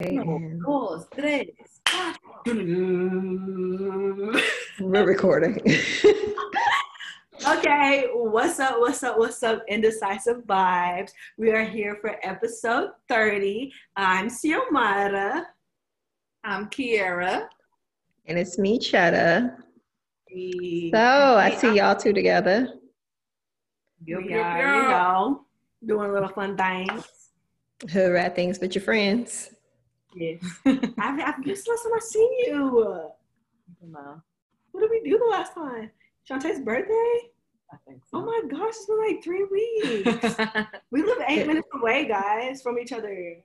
And Dos, tres, cuatro. we're recording. Okay, what's up? What's up? What's up? Indecisive Vibes. We are here for episode 30. I'm Xiomara. I'm Kiera. and it's me, Chetta. We, So I see y'all two together. we are, you know, doing little fun things. Hood rat things with your friends. Yeah. I've, I just last time I see you. No, What did we do the last time? Shantae's birthday? I think Oh my gosh, it's been like three weeks. we live eight minutes away, guys, from each other.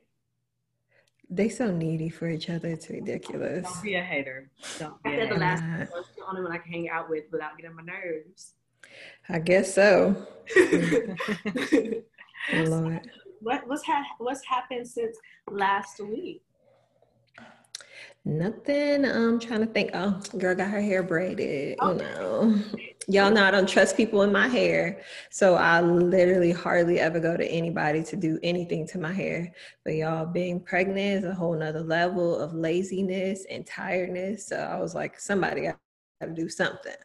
They so needy for each other. It's ridiculous. Don't be a hater. Don't be I a said the last one was the only one I can hang out with without getting my nerves. I guess so. Lord. what what's ha- what's happened since last week? Nothing. I'm trying to think. Oh, girl got her hair braided. Oh. You know, y'all know I don't trust people in my hair, so I literally hardly ever go to anybody to do anything to my hair. But y'all, being pregnant is a whole nother level of laziness and tiredness. So I was like, somebody got to do something.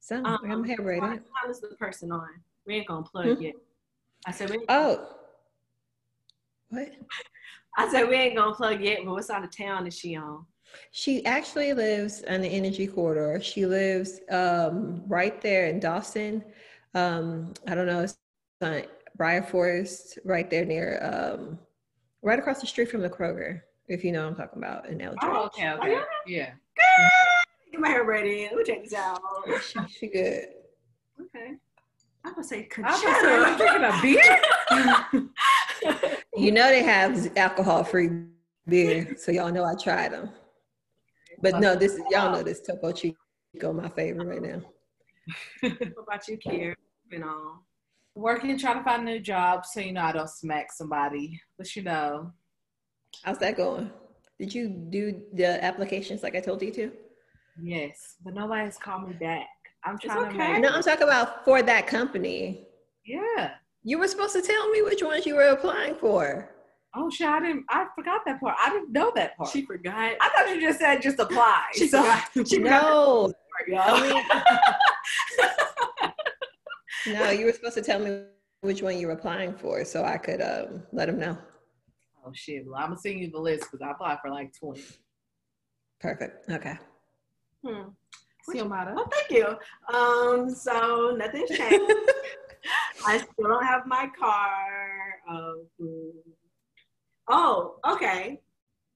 So I got my hair braided. time is the person on? We ain't gonna plug Hmm? yet. I said we. Oh, what? I said we ain't gonna plug yet. But what side of town is she on? She actually lives on the energy corridor. She lives um, right there in Dawson. Um, I don't know, it's on Briar Forest, right there near, um, right across the street from the Kroger, if you know what I'm talking about in Eldridge. Oh, okay, Oh, okay. yeah? Yeah. Get my hair ready. Let me check this out. She, she good. Okay. I'm gonna say I was gonna say, you Conchetta. drinking a beer? You know they have alcohol-free beer, so y'all know I tried them. But no, this is y'all know this Topo Chico my favorite right now. what about you, Kier? Been on. Working, trying to find a new job, so you know I don't smack somebody. But you know, How's that going? Did you do the applications like I told you to? yes, but nobody's called me back. I'm It's trying to okay. make. No, I'm talking about for that company. Yeah. You were supposed to tell me which ones you were applying for. Oh shit! I didn't. I forgot that part. I didn't know that part. She forgot. I thought you just said just apply. She so, forgot. She forgot No, that part, y'all. no, you were supposed to tell me which one you were applying for so I could um, let them know. oh shit! Well, I'm gonna send you the list because I applied for like twenty. Perfect. Okay. Hmm. Xiomara. Well, thank you. Um, so nothing's changed. I still don't have my car. Um, oh, okay.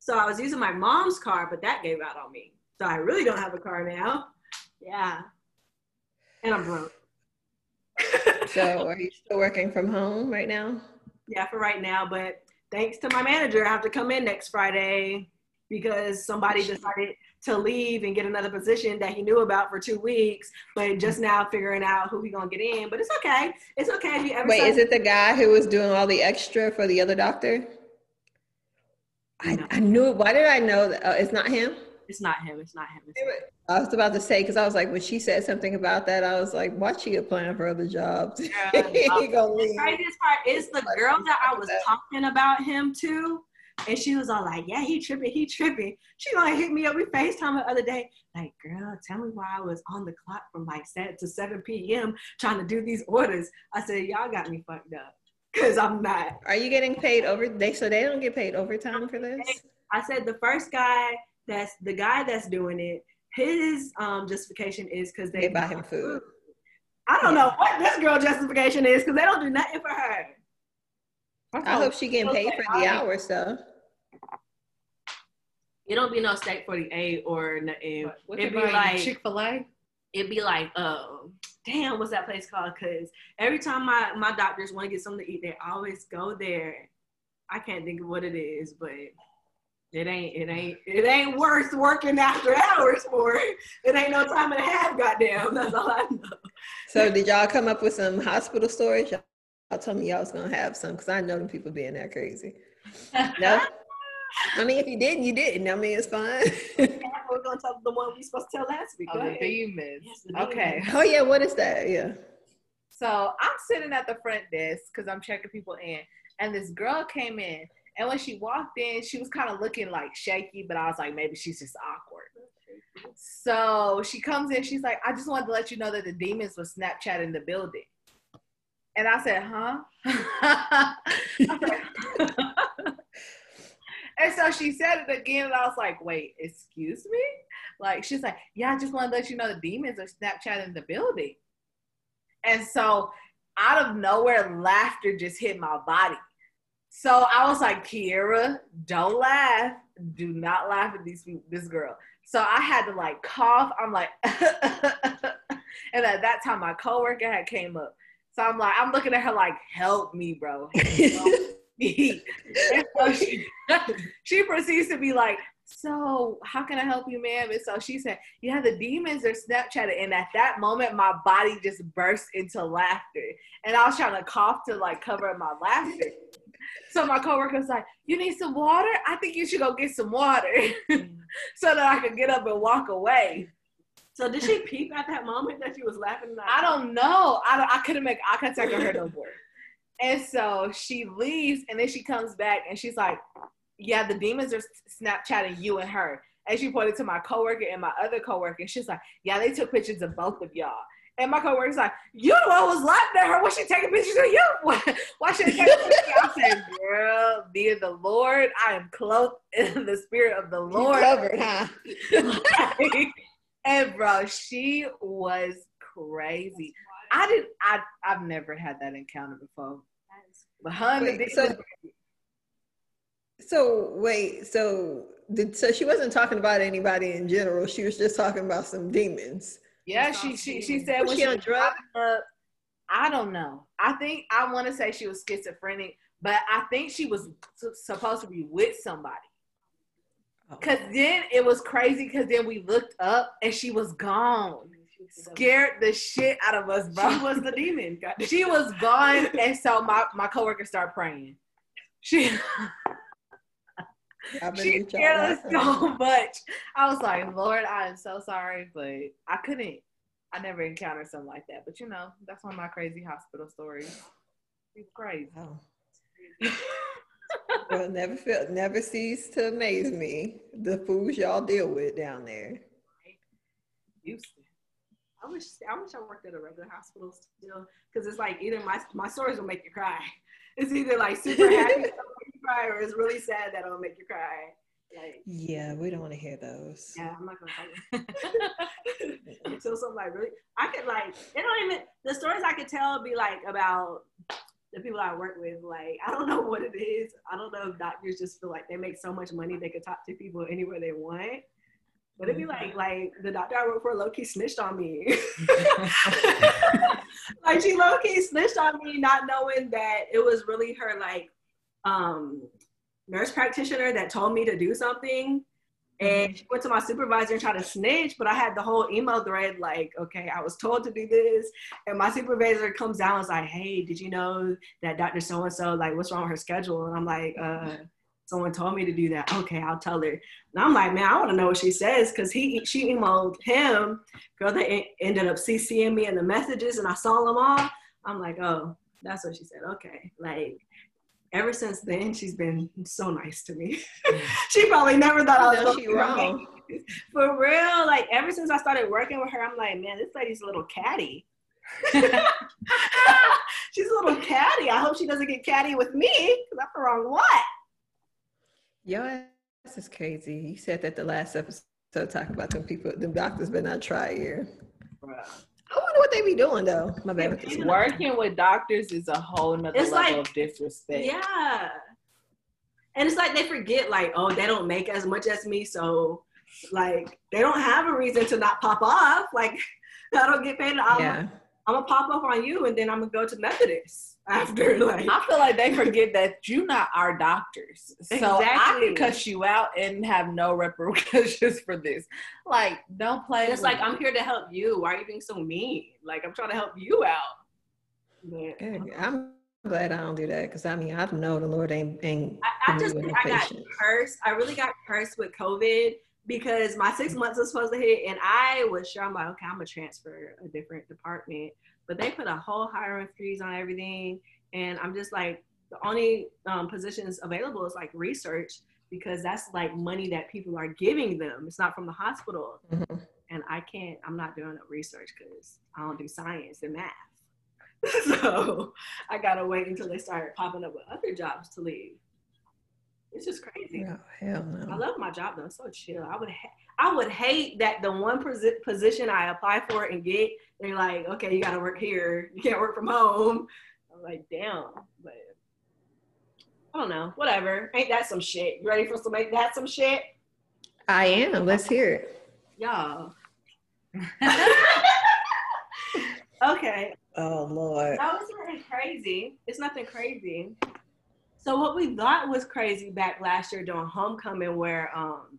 So I was using my mom's car, but that gave out on me. So I really don't have a car now. Yeah. And I'm broke. So are you still working from home right now? yeah, for right now. But thanks to my manager, I have to come in next Friday because somebody decided to leave and get another position that he knew about for two weeks, but just now figuring out who he gonna get in. But it's okay. It's okay if you ever. Wait, is it the guy who was doing all the extra for the other doctor? I, No. I knew. Why did I know that? Uh, it's not him? It's not him. It's not him. It's I was about to say, because I was like, when she said something about that, I was like, why she applying for other jobs? Yeah, he gonna leave. craziest part is the girl that I was talking about him to, and she was all like, "Yeah, he tripping, he tripping." She like hit me up. We Facetime the other day, like, "Girl, tell me why I was on the clock from like seven to seven p.m. trying to do these orders." I said, "Y'all got me fucked up, cause I'm not." Are you getting paid over? They so they don't get paid overtime for this. I said the first guy that's the guy that's doing it. His um, justification is because they, They buy him food. I don't know what this girl justification is because they don't do nothing for her. I hope she getting paid for the hours though. It don't be no steak 48 or nothing. What, what It'd be like Chick Fil A. it'd be like, um, damn, what's that place called? Cause every time my my doctors want to get something to eat, they always go there. I can't think of what it is, but it ain't it ain't it ain't worth working after hours for. It ain't no time and a half, goddamn. That's all I know. So did y'all come up with some hospital stories? Y'all y'all told me y'all was gonna have some because I know them people being that crazy. No. I mean, if you didn't, you didn't. I mean, it's fine. We're gonna tell the one we supposed to tell last week. Oh, the ahead. demons. Yes, the okay. oh yeah, what is that? Yeah. So I'm sitting at the front desk because I'm checking people in, and this girl came in And when she walked in, she was kind of looking like shaky, but I was like, maybe she's just awkward. So she comes in, she's like, I just wanted to let you know that the demons were Snapchatting the building. And I said, huh? I said, and so she said it again, and I was like, wait, excuse me? Like, she's like, yeah, I just want to let you know the demons are Snapchatting the building. And so out of nowhere, laughter just hit my body. So I was like, Kiera, don't laugh. Do not laugh at these this girl. So I had to like cough. I'm like, and at that time, my coworker had came up. So I'm like, I'm looking at her like, help me, bro. Help me. so she, she proceeds to be like, so how can I help you, ma'am? And so she said, yeah, the demons are Snapchatting. And at that moment, my body just burst into laughter. And I was trying to cough to like cover my laughter. So my coworker was like, you need some water? I think you should go get some water so that I could get up and walk away. So did she peep at that moment that she was laughing? I don't know. I, don't, I couldn't make eye contact with her no more. And so she leaves and then she comes back and she's like, yeah, the demons are Snapchatting you and her. And she pointed to my coworker and my other coworker. And she's like, yeah, they took pictures of both of y'all. And my coworker's like, you know one was laughing at her. Was she taking pictures of you? Why, why should she take pictures? I said, girl, be the Lord. I am clothed in the spirit of the Lord. You covered, huh? and bro, she was crazy. I did I I've never had that encounter before. Behind Wait, the so, so wait, so did so she wasn't talking about anybody in general. She was just talking about some demons. Yeah, she she she said Was when she on drugs? I don't know. I think I want to say she was schizophrenic, but I think she was supposed to be with somebody. Oh. Cause then it was crazy. Cause then we looked up and she was gone, scared the shit out of us, bro. She was the demon. God- she was gone, and so my my coworker started praying. She she scared us so much. I was like, Lord, I am so sorry, but I couldn't. I never encountered something like that. But you know, that's one of my crazy hospital stories. It's crazy. Oh. well, never feel, never cease to amaze me the fools y'all deal with down there. Houston. I wish I wish I worked at a regular hospital still, because it's like either my my stories will make you cry. It's either like super happy that'll make you cry, or it's really sad that'll make you cry. Like, Yeah, we don't want to hear those. yeah, I'm not gonna tell you until something like really. I could like it don't even the stories I could tell be like about the people I work with. Like I don't know what it is. I don't know if doctors just feel like they make so much money they could talk to people anywhere they want. But it'd be like like the doctor I work for low key snitched on me. like she low key snitched on me, not knowing that it was really her like um nurse practitioner that told me to do something. And she went to my supervisor and tried to snitch, but I had the whole email thread like, okay, I was told to do this. And my supervisor comes down and is like, hey, did you know that Dr. So and so, like, what's wrong with her schedule? And I'm like, uh, someone told me to do that. Okay, I'll tell her. And I'm like, man, I want to know what she says because he she emailed him. Girl, they ended up CCing me in the messages, and I saw them all. I'm like, oh, that's what she said. Okay, like. Ever since then, she's been so nice to me. she probably never thought I was No, she wrong. For real, like ever since I started working with her, I'm like, man, this lady's a little catty. She's a little catty. I hope she doesn't get catty with me because I'm the wrong one. Your ass is crazy. You said that the last episode talking about them people, them doctors been not try here. I wonder what they be doing though. My bad. with this. Working with doctors is a whole nother It's level like- of disrespect. Yeah. And it's like they forget, like, oh, they don't make as much as me, so like they don't have a reason to not pop off. Like I don't get paid. I'm, Yeah. I'm gonna pop off on you, and then I'm gonna go to Methodist after. Like I feel like they forget that you're not our doctors. So I Exactly. can cuss you out and have no repercussions for this. Like, don't play. it's like me. I'm here to help you. Why are you being so mean? Like I'm trying to help you out. Yeah. Good. I'm glad I don't do that because I mean I know the Lord ain't ain't. I, I just think with no I got cursed. I really got cursed with COVID because my six months was supposed to hit, and I was sure I'm like, okay, I'm gonna transfer a different department, but they put a whole hiring freeze on everything, and I'm just like, the only um, positions available is like research because that's like money that people are giving them. It's not from the hospital. Mhm. And I can't, I'm not doing no research because I don't do science and math. so I gotta wait until they start popping up with other jobs to leave. It's just crazy. Hell I love my job though. It's so chill. I would ha- I would hate that the one posi- position I apply for and get, they're like, okay, you got to work here. You can't work from home. I'm like, damn. But I don't know. Whatever. Ain't that some shit? You ready for some? Ain't that some shit? I am. Let's hear it. Y'all. okay. Oh Lord. That was nothing crazy. It's nothing crazy. So what we thought was crazy back last year during homecoming, where um,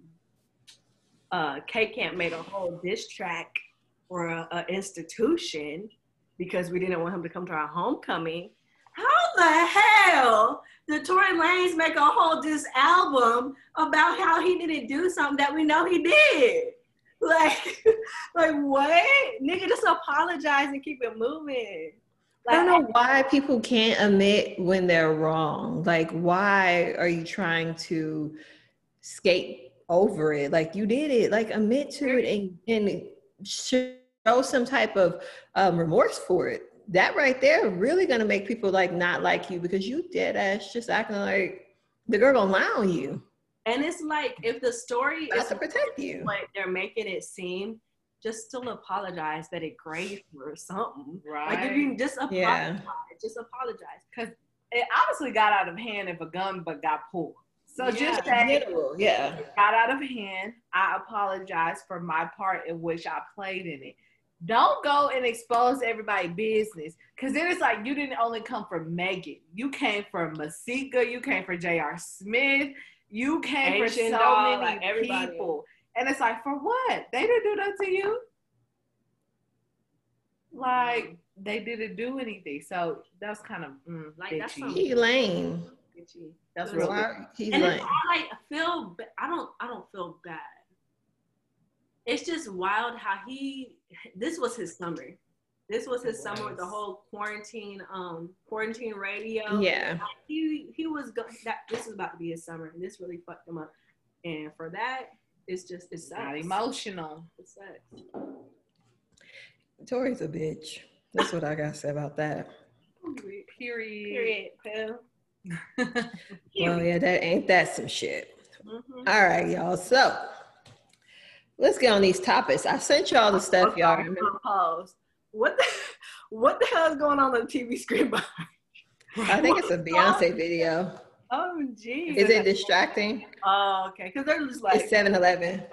uh, K Camp made a whole diss track for a, institution because we didn't want him to come to our homecoming. How the hell did Tory Lanez make a whole diss album about how he didn't do something that we know he did? Like, like what? Nigga, just apologize and keep it moving. I don't know why people can't admit when they're wrong. Like, why are you trying to skate over it? Like, you did it. Like, admit to it and, and show some type of um, remorse for it. That right there really gonna make people like not like you because you dead ass just acting like the girl gonna lie on you. And it's like if the story is to protect you. like they're making it seem, just still apologize that it grazed or something. Right. Like if you just apologize, Yeah. just apologize. Cause it honestly got out of hand if a gun but got pulled. So Yeah. just say Literal, yeah. got out of hand. I apologize for my part in which I played in it. Don't go and expose everybody business. Cause then it's like you didn't only come for Megan. You came for Masika, you came for J.R. Smith, you came for so doll, many like, everybody. people. And it's like, for what? They didn't do that to you. Like they didn't do anything. So that's kind of mm, Like, that's bitchy. some- He lame. Get you. That's That's real. Why- He's And it's all like I feel. ba- I don't. I don't feel bad. It's just wild how he. This was his summer. This was his It summer with the whole quarantine. Um, quarantine radio. Yeah. he he was go- that this is about to be his summer and this really fucked him up and for that it's just it's sucks Not emotional. it sucks Tory's a bitch. That's what I gotta say about that. Period. period pill Well, yeah, that ain't that some shit. Mhm. All right, y'all. So let's get on these topics. I sent y'all the stuff, y'all. Remember? pause. what the what the hell is going on on the tv screen behind I think it's a Beyonce video. Oh geez Is it distracting? oh okay because they're just like It's 7 Eleven.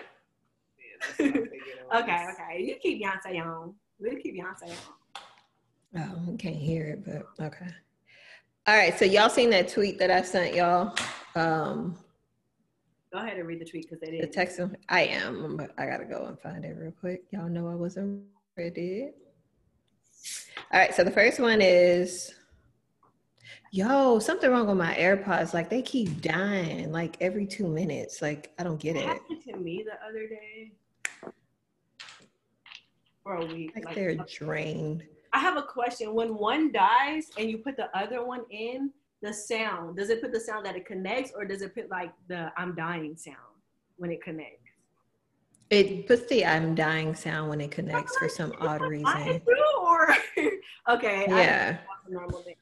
okay okay you keep beyonce on we'll keep beyonce on Oh, I can't hear it, but okay. All right, so y'all seen that tweet that I sent y'all? Um, go ahead and read the tweet because they didn't text. I am, but I gotta go and find it real quick. Y'all know I wasn't ready. All right, so the first one is, yo, something wrong with my AirPods. Like they keep dying, like every two minutes. Like I don't get it it. happened to me the other day for a week Like like, they're drained. I have a question. When one dies and you put the other one in, the sound, does it put the sound that it connects or does it put like the I'm dying sound when it connects? It puts the I'm dying sound when it connects for some odd I reason. do, or okay, Yeah. I.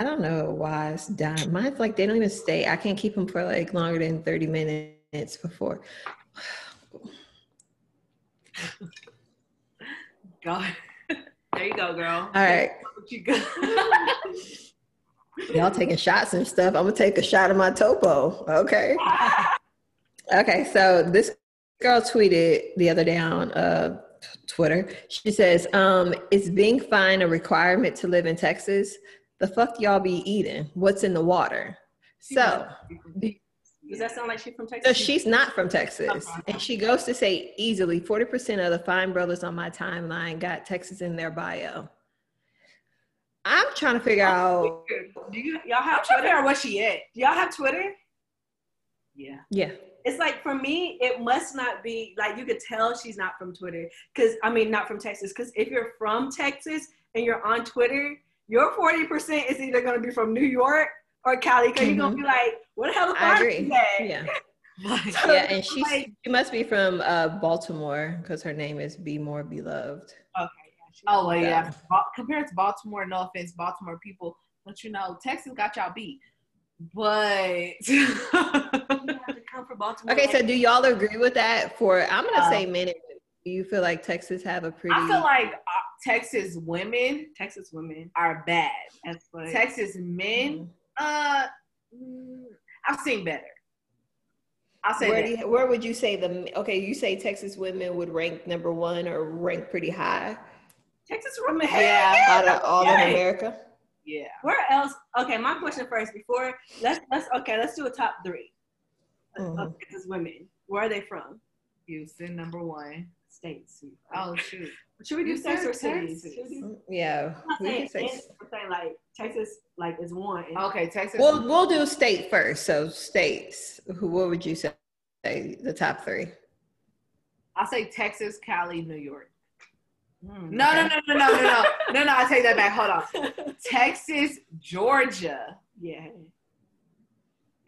I don't know why it's dying. Mine's like they don't even stay. I can't keep them for like longer than 30 minutes before. God. There you go, girl. All right. You got? Y'all taking shots and stuff. I'm gonna take a shot of my topo. Okay. Okay. So this girl tweeted the other day on uh, Twitter. She says, um, "Is being fine a requirement to live in Texas? The fuck y'all be eating? What's in the water?" So, Does that sound like she's from so Texas? she's not from Texas, uh-huh. and she goes to say easily 40% of the fine brothers on my timeline got Texas in their bio. I'm trying to figure out. Do you y'all I'm have trying to figure Twitter? out where she at. Do y'all have Twitter? Yeah. Yeah. it's like for me, it must not be like you could tell she's not from Twitter. Cause I mean not from Texas. Cause if you're from Texas and you're on Twitter, your 40% is either gonna be from New York or Cali because you're gonna be like, what the hell? I is agree. that? Yeah. So, Yeah, and she like, she must be from uh, Baltimore because her name is Be More Beloved. okay, yeah, Oh well, yeah. Yeah. Ba- Compared to Baltimore, no offense, Baltimore people, but you know, Texas got y'all beat. But You come from Baltimore. Okay, so do y'all agree with that? For I'm gonna Uh, say men. Do you feel like Texas have a pretty? I feel like uh, Texas women Texas women. are bad. That's what. Texas men, uh, mm, I've seen better. I'll say Where, that. you, where would you say the okay? You say Texas women would rank number one or rank pretty high Texas women. Yeah, out of all yeah. of America. yeah. Where else? Okay, my question first. Before let's let's okay, let's do a top 3 Mhm. of Texas women. Where are they from? Houston number one states. Oh shoot! Should we do states or cities? Mm, yeah, we can say. Saying like Texas, like is one. Okay, Texas. We'll we'll do state first. So states. Who? What would you say? The top three. I'll say Texas, Cali, New York. Mm, no, okay. no, no, no, no, no, no, no, no. I take that back. Hold on. Texas, Georgia. Yeah.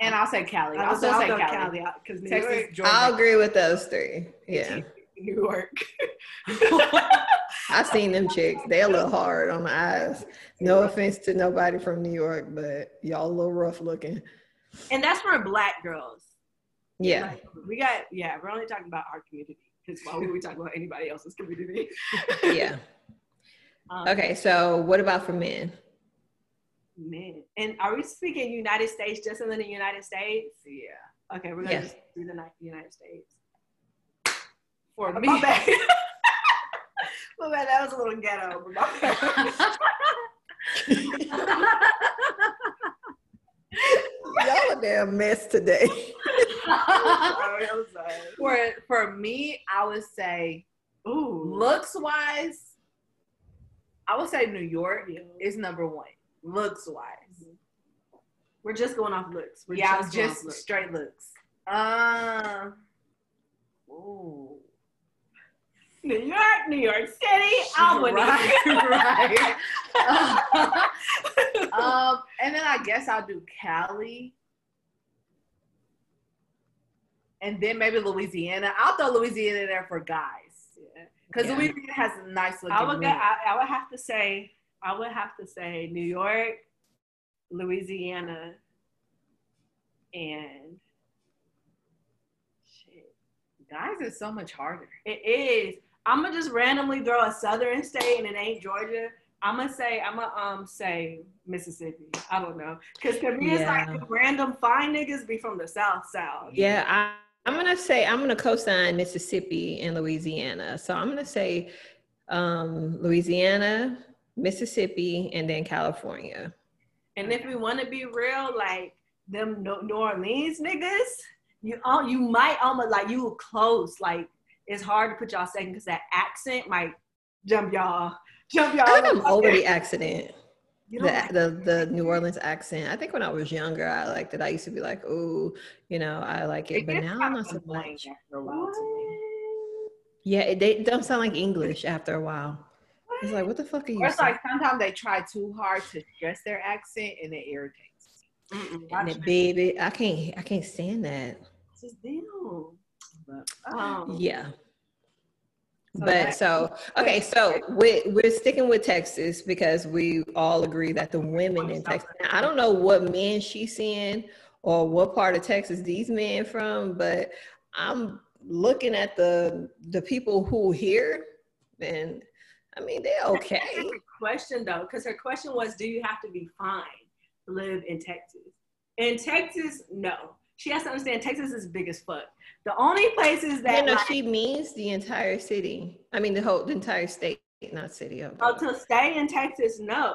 And I'll say Cali. I'll, I'll still say Cali. because Texas, Georgia. I'll agree with those three. Yeah. New York. I've seen them chicks. They a little hard on the eyes. No offense to nobody from New York, but y'all a little rough looking. and that's for black girls. Yeah. Like, we got yeah. We're only talking about our community because why would we talk about anybody else's community? Yeah. Um, Okay. So what about for men? Men. and are we speaking United States just in the United States? Yeah. Okay, we're gonna Yes. just do the United States. For me. My bad. my bad. That was a little ghetto. But my bad. Y'all a damn mess today. sorry, for for me, I would say Ooh, looks wise, I would say New York Yeah. is number one. Looks wise. We're just going off looks. We're yeah, going off just looks. straight looks. Um. Ooh. New York, New York City. Albany. would right, right. um, and then I guess I'll do Cali. And then maybe Louisiana. I'll throw Louisiana in there for guys. Because Yeah. Louisiana has a nice looking I would. Men. I, I would have to say. I would have to say New York, Louisiana, and shit. Guys is so much harder. It is. I'm gonna just randomly throw a southern state and it ain't Georgia. I'm gonna say I'm gonna um say Mississippi. I don't know, cause to me it's Yeah. like random fine niggas be from the south south. Yeah, I, I'm gonna say I'm gonna co-sign Mississippi and Louisiana. So I'm gonna say um, Louisiana, Mississippi, and then California. And if we want to be real, like them No- New Orleans niggas, you al- you might almost like you were close. Like it's hard to put y'all second because that accent might jump y'all, jump y'all. I think I'm over the accident. You The, know, the the New Orleans accent. I think when I was younger, I liked it. I used to be like, "Oh, you know, I like it," but now I'm not so much. after a while to me. Yeah, it, they don't sound like English after a while. It's like, what the fuck are you? Or it's saying? like sometimes they try too hard to stress their accent and it irritates. And it, baby, I can't, I can't stand that. It's just them. But Um, Yeah. But that- so okay, so we we're sticking with Texas because we all agree that the women in Texas. Now, I don't know what men she's seeing or what part of Texas these men from, but I'm looking at the the people who here, and I mean they're okay. Question though, because her question was, do you have to be fine to live in Texas? In Texas, no. She has to understand Texas is big as fuck. The only places You that know, like, she means the entire city. I mean the whole the entire state, not city. Oh, oh, to stay in Texas, no.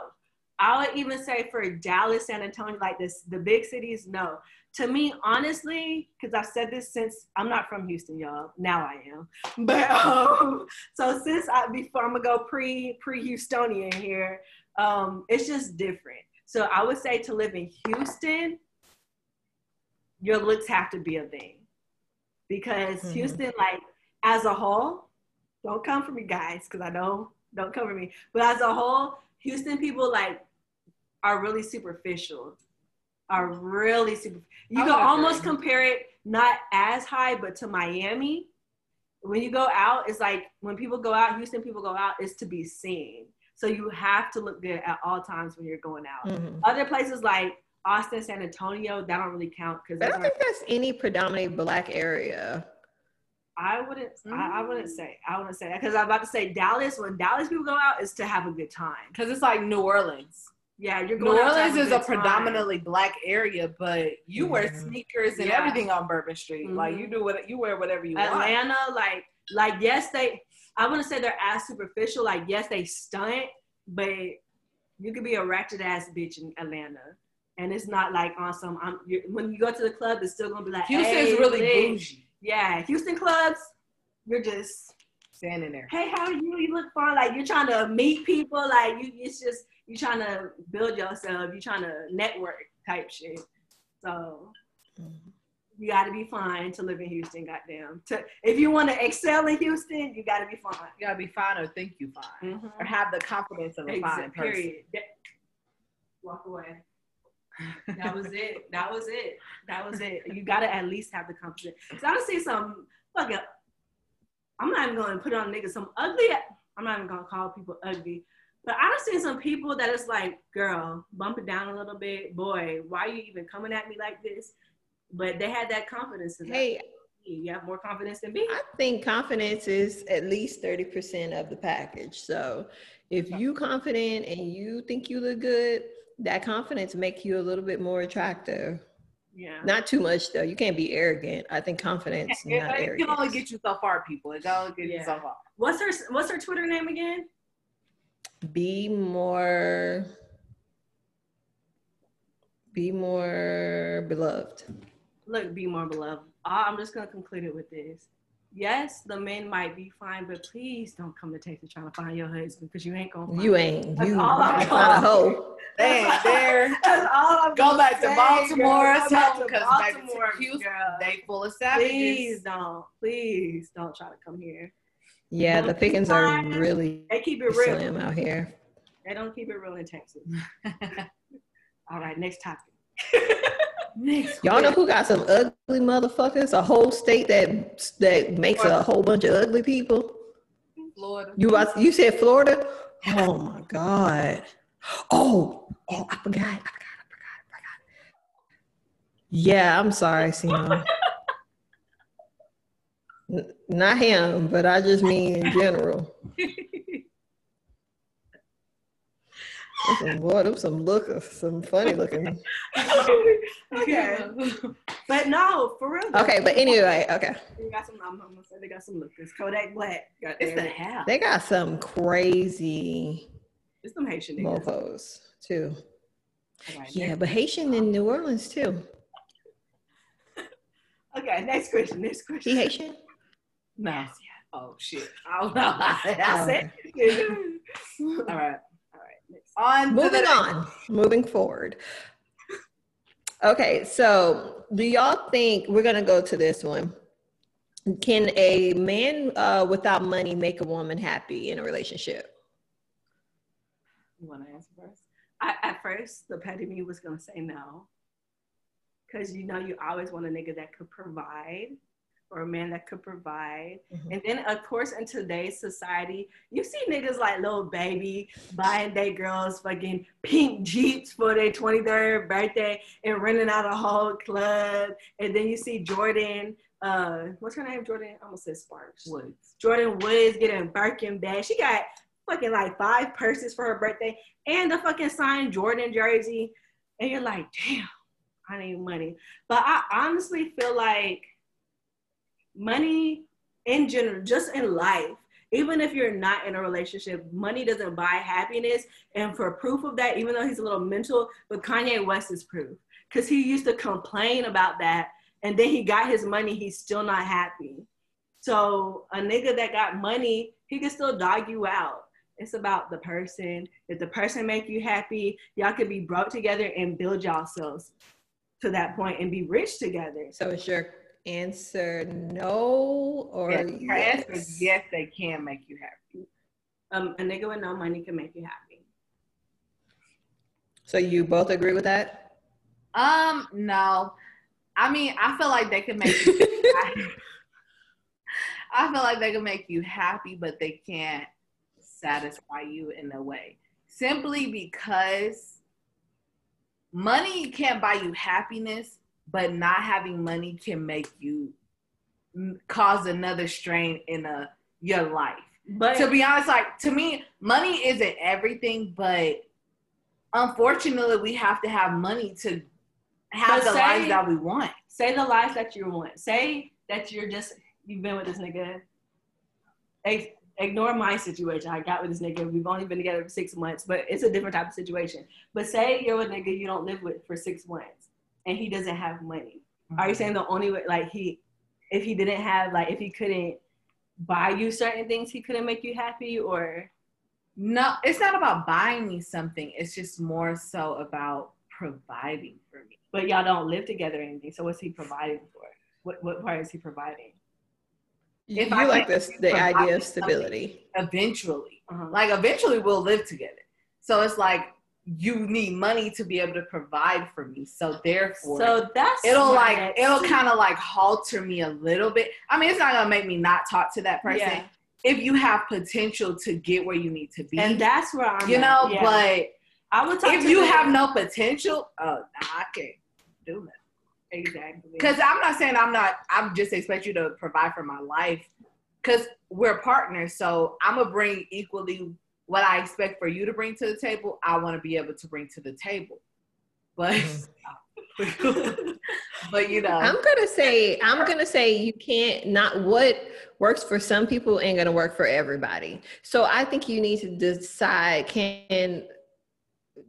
I would even say for Dallas, San Antonio, like this, the big cities, no. To me, honestly, because I've said this since I'm not from Houston, y'all. Now I am, but um, so since I before I'm gonna go pre pre Houstonian here, um, it's just different. So I would say to live in Houston, your looks have to be a thing because Mhm. Houston, like as a whole, don't come for me, guys, because I know don't come for me. But as a whole, Houston people like are really superficial. are really super. You can almost agree. compare it not as high, but to Miami. When you go out, it's like when people go out, Houston people go out, is to be seen. So you have to look good at all times when you're going out. Mhm. Other places like Austin, San Antonio, that don't really count because I don't think that's any predominantly black area. I wouldn't. I, I Mm. wouldn't say. I wouldn't say that because I'm about to say Dallas. When Dallas people go out, is to have a good time. Because it's like New Orleans. Yeah, you're New going. out to have Orleans is good a predominantly black area, but you wear sneakers and Yeah. everything on Bourbon Street. Like Mhm. you do what you wear whatever you want. Atlanta, like, like yes, they. I wouldn't say they're as superficial. Like, yes, they stunt, but you could be a ratchet ass bitch in Atlanta, and it's not like on some. I'm, you're, when you go to the club, it's still gonna be like Houston's hey, really bougie. Yeah, Houston clubs, you're just Standing there. hey, how are you? You look fun. Like you're trying to meet people. Like you, it's just you're trying to build yourself. You're trying to network type shit. So you got to be fine to live in Houston. Goddamn. To, if you want to excel in Houston, you got to be fine. You gotta be fine or think you fine. Or Mhm. have the confidence of a fine person. Period. Walk away. That was it. That was it. That was it. You gotta at least have the confidence. Cause I done see some fucking. I'm not even gonna put on niggas some ugly. I'm not even gonna call people ugly, but I done seen some people that is like, girl, bump it down a little bit, boy. Why are you even coming at me like this? But they had that confidence. in that. Hey, you have more confidence than me. I think confidence is at least 30% of the package. So if you confident and you think you look good, that confidence make you a little bit more attractive. Yeah. Not too much though. You can't be arrogant. I think confidence, It, not it can only get you so far, people. It can only get Yeah. you so far. What's her What's her Twitter name again? be more be more beloved. look, be more beloved. I'm just gonna conclude it with this. Yes, the men might be fine, but please don't come to Texas trying to find your husband because you ain't gonna. Find You him. ain't. That's You all I'm you find a hoe. They there. That's all I'm Go gonna back to Baltimore, girl. Go tell back them to because baby, Baltimore, to Houston, girl. they full of savages. Please don't. Please don't try to come here. Yeah, the pickings are really They keep it real. slim out here. They don't keep it real in Texas. All right, next topic. Next Y'all know who got some ugly motherfuckers? A whole state that that makes a whole bunch of ugly people. Florida. You about, you said Florida? Oh my god. Oh, oh, I forgot. I forgot. I forgot. I forgot. Yeah, I'm sorry. N- Not him, but I just mean in general. There's Some boy, them some lookers, some funny looking. okay, but no, for real. though. Okay, but anyway, okay. They got some. I'm, I'm gonna say they got some lookers. Kodak Black. Got It's the there. hell. They got some crazy It's some Haitian niggas. mofos too. All right, Yeah, next- but Haitian in New Orleans too. Okay, next question. Next question. He Haitian? No. Oh shit. I don't know. I Oh, said. it. All right. All right. Next. On to Moving the on, moving forward. Okay, so do y'all think we're gonna go to this one? Can a man uh, without money make a woman happy in a relationship? You want to answer first? I, at first, the petty me was gonna say no, because you know you always want a nigga that could provide, or a man that could provide. Mhm. And then, of course, in today's society, you see niggas like Lil Baby buying their girls fucking pink jeeps for their 23rd birthday and renting out a whole club. And then you see Jordan. Uh, what's her name? Jordan. I almost said Sparks. Woods. Jordyn Woods getting Birkin bag. She got fucking like five purses for her birthday and the fucking signed Jordan jersey. And you're like, damn, I need money. But I honestly feel like money in general, just in life, even if you're not in a relationship, money doesn't buy happiness. And for proof of that, even though he's a little mental, but Kanye West is proof. Because he used to complain about that. And then he got his money, he's still not happy. So a nigga that got money, he can still dog you out. It's about the person. If the person make you happy, y'all could be brought together and build yourselves to that point and be rich together. So is your answer no or Yes. Her answer yes? yes, they can make you happy. Um, a nigga with no money can make you happy. So you both agree with that? Um, no. I mean, I feel like they can make you I feel like they can make you happy, but they can't satisfy you in a way. Simply because money can't buy you happiness, but not having money can make you cause another strain in a your life. But to be honest, like to me, money isn't everything, but unfortunately, we have to have money to have the say, lives that we want. Say the life that you want. Say that you're just you've been with this nigga. Ignore my situation. I got with this nigga. We've only been together for six months, but it's a different type of situation. But say you're a nigga you don't live with for six months, and he doesn't have money. Mm-hmm. Are you saying the only way, like he, if he didn't have, like if he couldn't buy you certain things, he couldn't make you happy, or? No, it's not about buying me something. It's just more so about providing for me. But y'all don't live together or anything. So what's he providing for? What what part is he providing? If you I like this the idea of stability. Eventually. Uh-huh. Like eventually we'll live together. So it's like you need money to be able to provide for me. So therefore So that's it'll like it'll kind of like halter me a little bit. I mean it's not gonna make me not talk to that person. Yeah. If you have potential to get where you need to be. And that's where I'm you know, yeah. but I would talk if you them. have no potential, oh nah, I can't do that. Exactly. Because I'm not saying I'm not. I'm just expect you to provide for my life. Because we're partners, so I'm gonna bring equally what I expect for you to bring to the table. I want to be able to bring to the table. But, mm-hmm. but you know, I'm gonna say I'm gonna say you can't. Not what works for some people ain't gonna work for everybody. So I think you need to decide can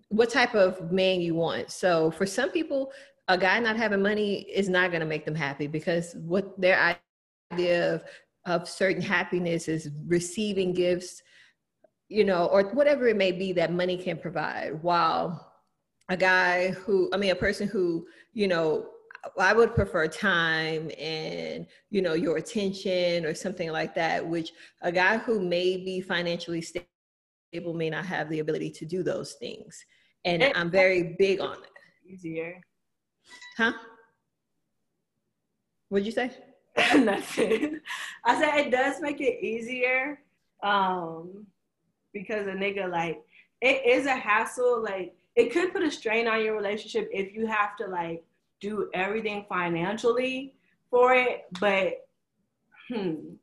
what type of man you want. So for some people, a guy not having money is not to make them happy because what their idea of, of certain happiness is receiving gifts, you know, or whatever it may be that money can provide. While a guy who, I mean, a person who, you know, I would prefer time and you know your attention or something like that. Which a guy who may be financially stable may not have the ability to do those things, and I'm very big on it. Easier Huh? What'd you say? Nothing. I said it does make it easier. Um, because a nigga like it is a hassle. Like it could put a strain on your relationship if you have to like do everything financially for it. But hmm,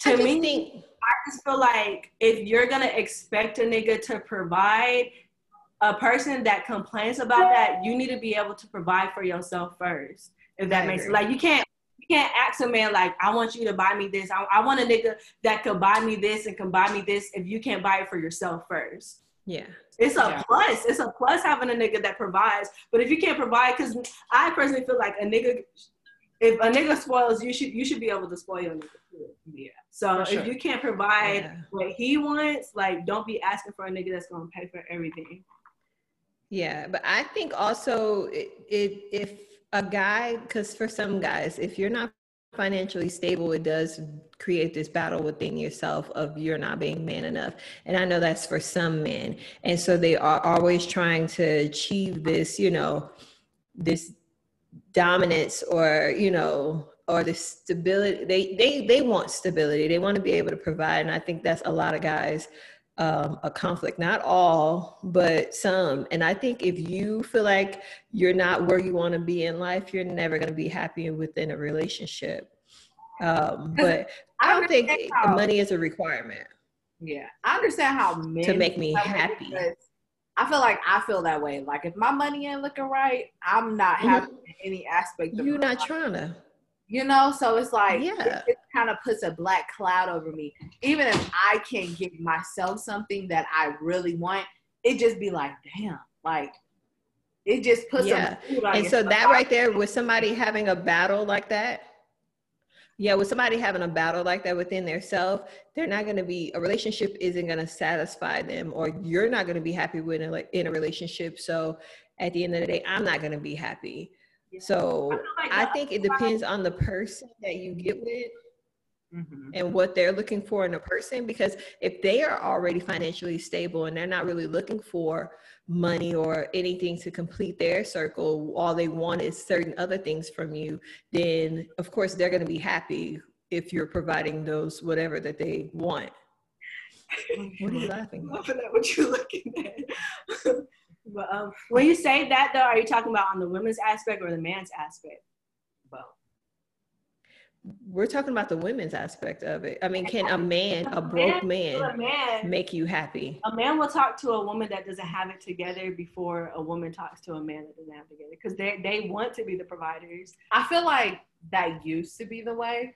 to me, think- I just feel like if you're gonna expect a nigga to provide, a person that complains about that, you need to be able to provide for yourself first. If that makes sense. Like you can't you can't ask a man like, I want you to buy me this. I, I want a nigga that can buy me this and can buy me this if you can't buy it for yourself first. Yeah. It's a yeah. plus. It's a plus having a nigga that provides. But if you can't provide, because I personally feel like a nigga, if a nigga spoils, you should you should be able to spoil your nigga too. Yeah. So sure. if you can't provide yeah. what he wants, like don't be asking for a nigga that's gonna pay for everything. Yeah, but I think also it, it if a guy, because for some guys, if you're not financially stable, it does create this battle within yourself of you're not being man enough. And I know that's for some men. And so they are always trying to achieve this, you know, this dominance or, you know, or the stability. They they they want stability. They want to be able to provide. And I think that's a lot of guys um, a conflict. Not all, but some. And I think if you feel like you're not where you want to be in life, you're never going to be happy within a relationship. Um, but I don't think how, money is a requirement. Yeah, I understand how men to make me happy. I feel like I feel that way. Like if my money ain't looking right, I'm not mm-hmm. happy mm-hmm. in any aspect. You're not life. trying to you know? So it's like yeah. it, it kind of puts a black cloud over me. Even if i can't give myself something that i really want it just be like damn like it just puts yeah. and so that right there with somebody having a battle like that yeah with somebody having a battle like that within their self they're not going to be a relationship isn't going to satisfy them or you're not going to be happy with it in a relationship. So at the end of the day i'm not going to be happy so I, like I think it depends on the person that you get with. mm-hmm. and what they're looking for in a person. Because if they are already financially stable and they're not really looking for money or anything to complete their circle, all they want is certain other things from you, then of course they're going to be happy if you're providing those whatever that they want. what are you laughing at? Laughing at what you're looking at. but um, when you say that though, are you talking about on the women's aspect or the man's aspect? Both we're talking about the women's aspect of it. I mean, can a man, a broke man, a man, make you happy? A man will talk to a woman that doesn't have it together before a woman talks to a man that doesn't have it together because they they want to be the providers. I feel like that used to be the way,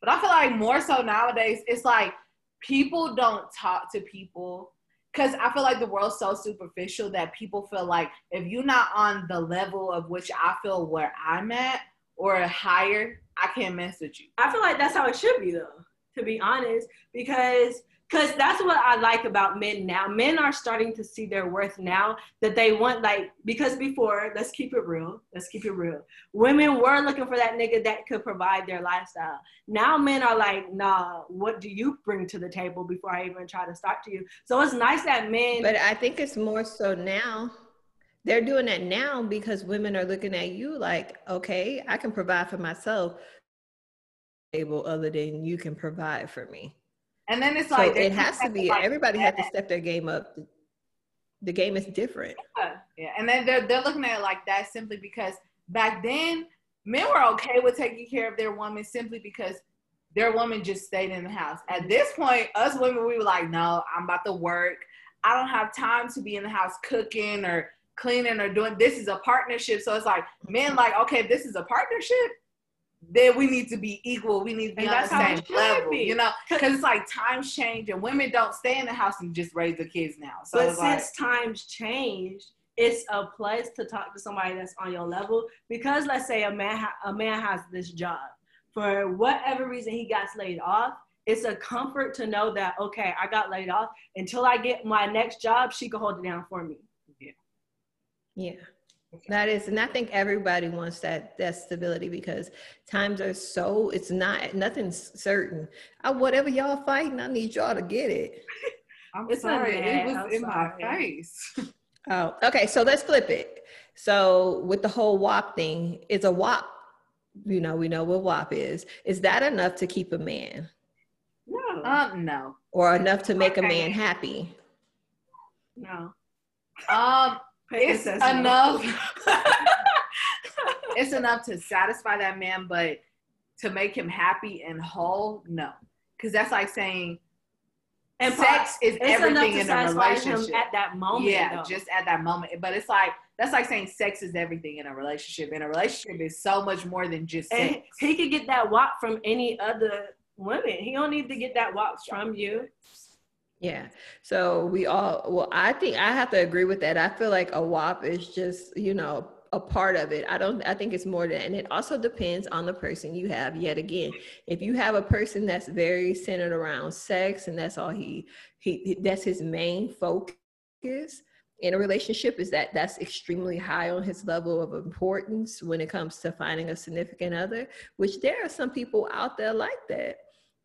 but I feel like more so nowadays it's like people don't talk to people because I feel like the world's so superficial that people feel like if you're not on the level of which I feel where I'm at or higher, I can't mess with you. I feel like that's how it should be though, to be honest, because because that's what I like about men now. Men are starting to see their worth now that they want like because before, let's keep it real. Let's keep it real. Women were looking for that nigga that could provide their lifestyle. Now men are like, nah, what do you bring to the table before I even try to start to you? So it's nice that men But I think it's more so now they're doing that now because women are looking at you like, okay, I can provide for myself able other than you can provide for me. And then it's like so it has to be like everybody has to step their game up. The game is different. Yeah. yeah. And then they're they're looking at it like that simply because back then men were okay with taking care of their woman simply because their woman just stayed in the house. At this point, us women, we were like, no, I'm about to work. I don't have time to be in the house cooking or cleaning or doing this is a partnership. So it's like men like, okay, this is a partnership, then we need to be equal. We need to be and on the same level, be. you know, because it's like times change and women don't stay in the house and just raise the kids now. So but since like, times change, it's a place to talk to somebody that's on your level because let's say a man ha- a man has this job for whatever reason he got laid off it's a comfort to know that okay i got laid off until i get my next job she can hold it down for me Yeah. yeah. That is, and I think everybody wants that that stability because times are so it's not nothing's certain. I, whatever y'all fighting, I need y'all to get it. I'm it's sorry, it was I'm in sorry. my face. oh, okay. So let's flip it. So with the whole WAP thing, is a WAP. You know, we know what WAP is. Is that enough to keep a man? No. Um, no. Or enough to make okay. a man happy? No. Um it's enough. it's enough to satisfy that man, but to make him happy and whole, no. Because that's like saying and sex is everything in a relationship at that moment. Yeah, though. just at that moment. But it's like that's like saying sex is everything in a relationship. In a relationship is so much more than just and sex. He could get that WAP from any other woman. He don't need to get that WAP from you. Yeah. So we all, well, I think I have to agree with that. I feel like a WAP is just, you know, a part of it. I don't, I think it's more than, and it also depends on the person you have. Yet again, if you have a person that's very centered around sex and that's all he, he, that's his main focus in a relationship is that that's extremely high on his level of importance when it comes to finding a significant other, which there are some people out there like that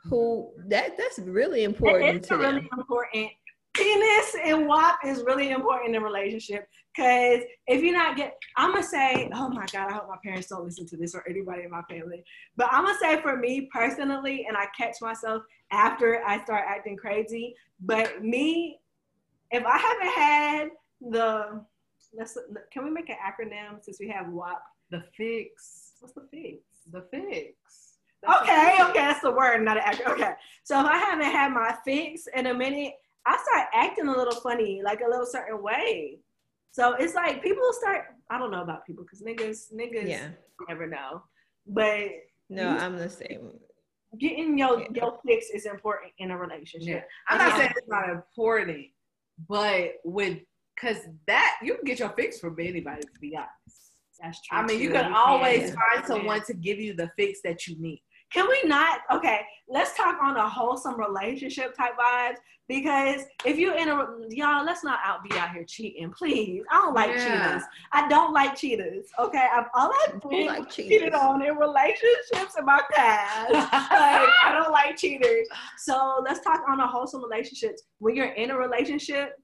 who that that's really important it's to really them. important. Penis and WAP is really important in a relationship because if you're not get i'm gonna say oh my god i hope my parents don't listen to this or anybody in my family. But i'm gonna say for me personally and i catch myself after i start acting crazy but me if i haven't had the let's can we make an acronym since we have WAP? The fix. What's the fix? The fix okay, okay, that's the word, not an actor. Okay. So if I haven't had my fix in a minute, I start acting a little funny, like a little certain way. So it's like people start. I don't know about people because niggas, niggas, yeah, never know. But no, I'm the same. Getting your yeah. your fix is important in a relationship. Yeah. I'm not saying it's not important, but with because that you can get your fix from anybody. To be honest, that's true. I mean, too. you can always find someone to give you the fix that you need. Can we not? Okay, let's talk on a wholesome relationship type vibes because if you're in a y'all, let's not out be out here cheating, please. I don't like Yeah. cheaters. I don't like cheaters. Okay, I've all I've been like cheated on in relationships in my past. like I don't like cheaters. So let's talk on a wholesome relationships. When you're in a relationship,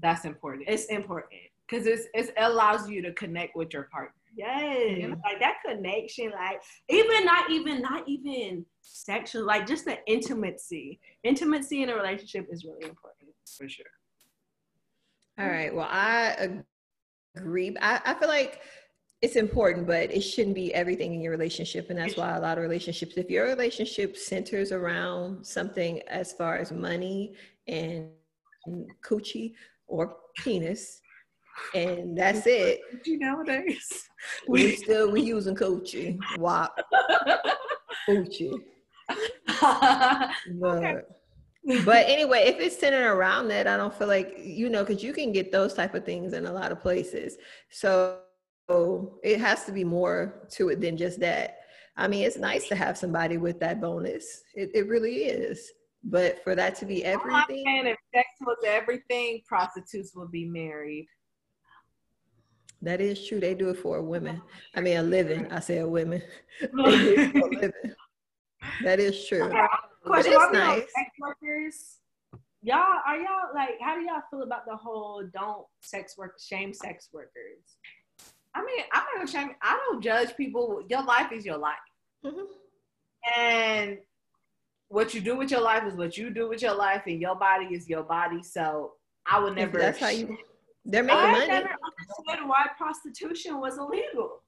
That's important it's important. because it's, it's, it allows you to connect with your partner. Yes, Yeah. like that connection, like even not even not even sexual, like just the intimacy. Intimacy in a relationship is really important. For sure. All right. Well, I agree. I, I feel like it's important, but it shouldn't be everything in your relationship. And that's why a lot of relationships, if your relationship centers around something as far as money and coochie or penis, and that's it, You nowadays. we still we using coochie, WAP, coochie. But, but anyway, if it's centered around that, I don't feel like you know, because you can get those type of things in a lot of places. So it has to be more to it than just that. I mean, it's nice to have somebody with that bonus. It, it really is. But for that to be oh, I'm everything, if sex was everything, prostitutes would be married. That is true. They do it for women. I mean, a living. I said women. They do it for a living. That is true. Question: it's Are we on nice. sex workers? Y'all are y'all like? How do y'all feel about the whole don't sex work shame sex workers? I mean, I'm not gonna shame. I don't judge people. Your life is your life, Mhm. and what you do with your life is what you do with your life, and your body is your body. So I would never. That's how you. They're making I money. never understood why prostitution was illegal.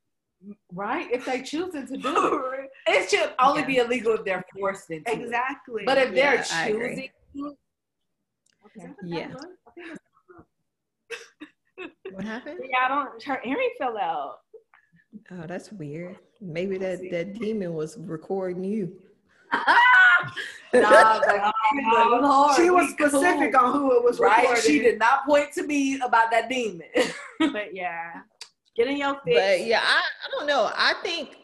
right? If they choosing to do it, it should only Yeah. be illegal if they're forced into it. exactly. But if they're Yeah, I agree. choosing, to, Yeah. What happened? Yeah, I don't. Her earring fell out. Oh, that's weird. Maybe that that demon was recording you. nah, but Lord, she was we cool. specific on who it was right? recording. She did not point to me about that demon. But yeah, get in your fix. But yeah, I, I don't know. I think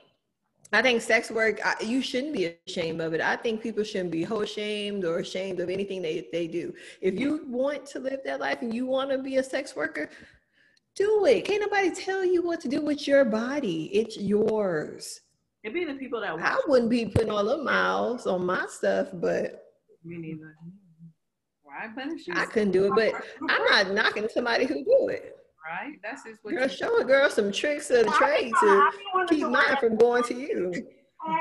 I think sex work. I, you shouldn't be ashamed of it. I think people shouldn't be whole shamed or ashamed of anything they they do. If you want to live that life and you want to be a sex worker, do it. Can't nobody tell you what to do with your body. It's yours. It be the people that I wouldn't be putting all the miles on my stuff, but Me neither. right? But it's I couldn't do it. But I'm not knocking somebody who do it. right? That's just what Girl, you show a girl some tricks of the trade to keep mine from going to you. Hey,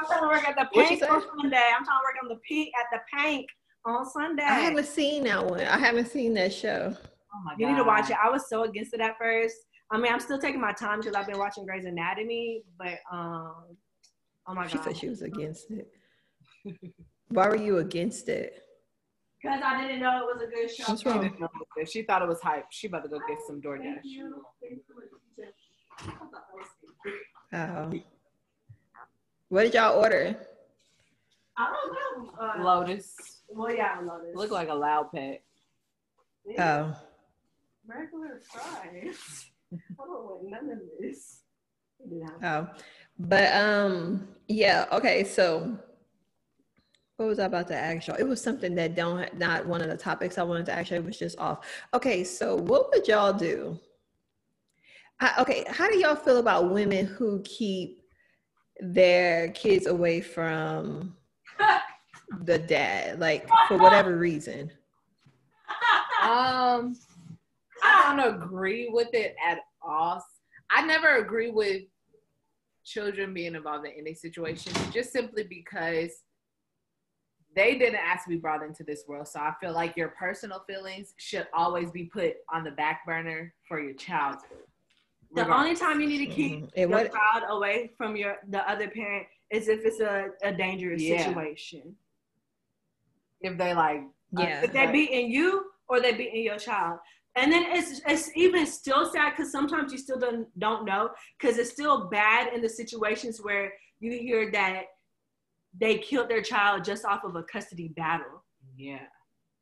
I'm trying to work at the What pink on Sunday. I'm trying to work on the pink at the pink on Sunday. I haven't seen that one. I haven't seen that show. Oh my god. You need to watch it. I was so against it at first. I mean, I'm still taking my time because I've been watching Grey's Anatomy, but um, oh my She god, she said she was against it. Why were you against it? because I didn't know it was a good show. What's She wrong? didn't know it. She thought it was hype. She about to go get some DoorDash. Thank you. Thank you. I thought that was- Oh. What did y'all order? I don't know. Uh, Lotus. well, yeah, Lotus. Look like a loud pet. Yeah, Oh. regular fries. I don't want none of this. We Oh. But um yeah, okay, so what was I about to ask y'all? It was something that don't not one of the topics I wanted to actually was just off. Okay, so what would y'all do? I, okay, how do y'all feel about women who keep their kids away from the dad, like for whatever reason? Um, I don't agree with it at all. I never agree with children being involved in any situation, just simply because they didn't ask to be brought into this world. So I feel like your personal feelings should always be put on the back burner for your child's. The only time you need to keep Mhm. Your what child away from your the other parent is if it's a, a dangerous Yeah. situation. if they like, yeah. If they're Right. beating you or they're beating your child. And then it's it's even still sad because sometimes you still don't don't know because it's still bad in the situations where you hear that they killed their child just off of a custody battle. yeah.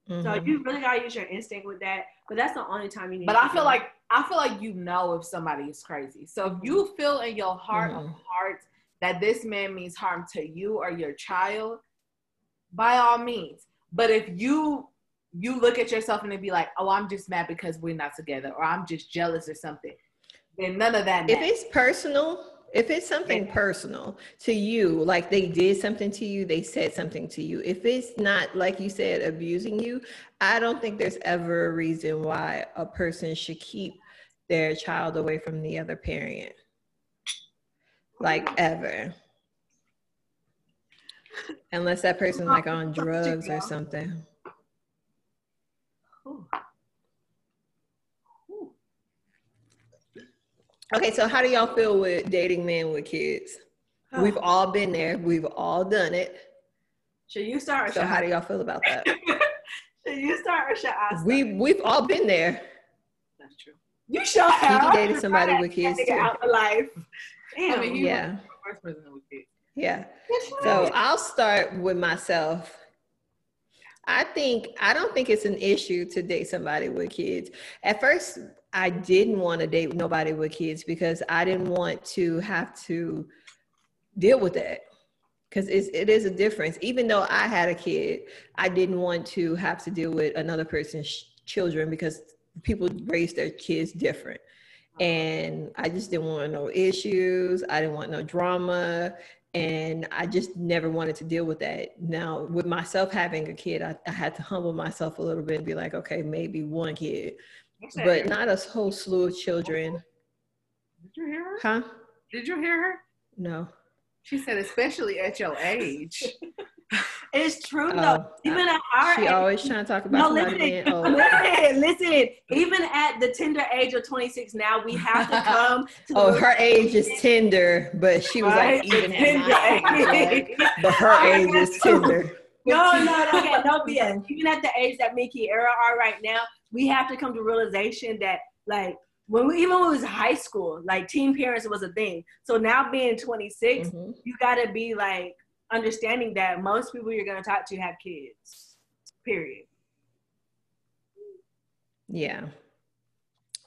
So Mhm. you really gotta use your instinct with that. But that's the only time you need. But to I feel it. like I feel like you know if somebody is crazy. So if you feel in your heart of Mhm. hearts that this man means harm to you or your child, by all means. But if you you look at yourself and be like, oh, I'm just mad because we're not together, or I'm just jealous or something, then none of that. If it's personal, if it's something personal to you, like they did something to you, they said something to you. If it's not, like you said, abusing you, I don't think there's ever a reason why a person should keep their child away from the other parent. Like ever. Unless that person like on drugs or something. Okay, so how do y'all feel with dating men with kids? Oh. We've all been there. We've all done it. Should you start? so how do y'all feel about that? should you start or should I start? We we've all been there. That's true. You should have. You dated somebody with kids too. Out of life. Damn. I mean, yeah. First person with kids. Yeah. So I'll start with myself. I think I don't think it's an issue to date somebody with kids. At first, I didn't want to date nobody with kids because I didn't want to have to deal with that because it is a difference. Even though I had a kid, I didn't want to have to deal with another person's children because people raise their kids different. And I just didn't want no issues. I didn't want no drama. And I just never wanted to deal with that. Now, with myself having a kid, I, I had to humble myself a little bit and be like, okay, maybe one kid but not a whole slew of children. Did you hear her? Huh? Did you hear her? No. She said, especially at your age. it's true though. Uh, even at our she age, always trying to talk about no, listen, being old. listen, listen. Even at the tender age of 26, now we have to come. To oh, her age is tender, but she was right? like even at my age, but her age is tender. No, no, no, okay, no BS. Even at the age that Mickey era are right now, we have to come to realization that like when we even when it was high school, like teen parents was a thing. So now being 26, mm-hmm. you gotta be like understanding that most people you're gonna talk to have kids. Period. Yeah.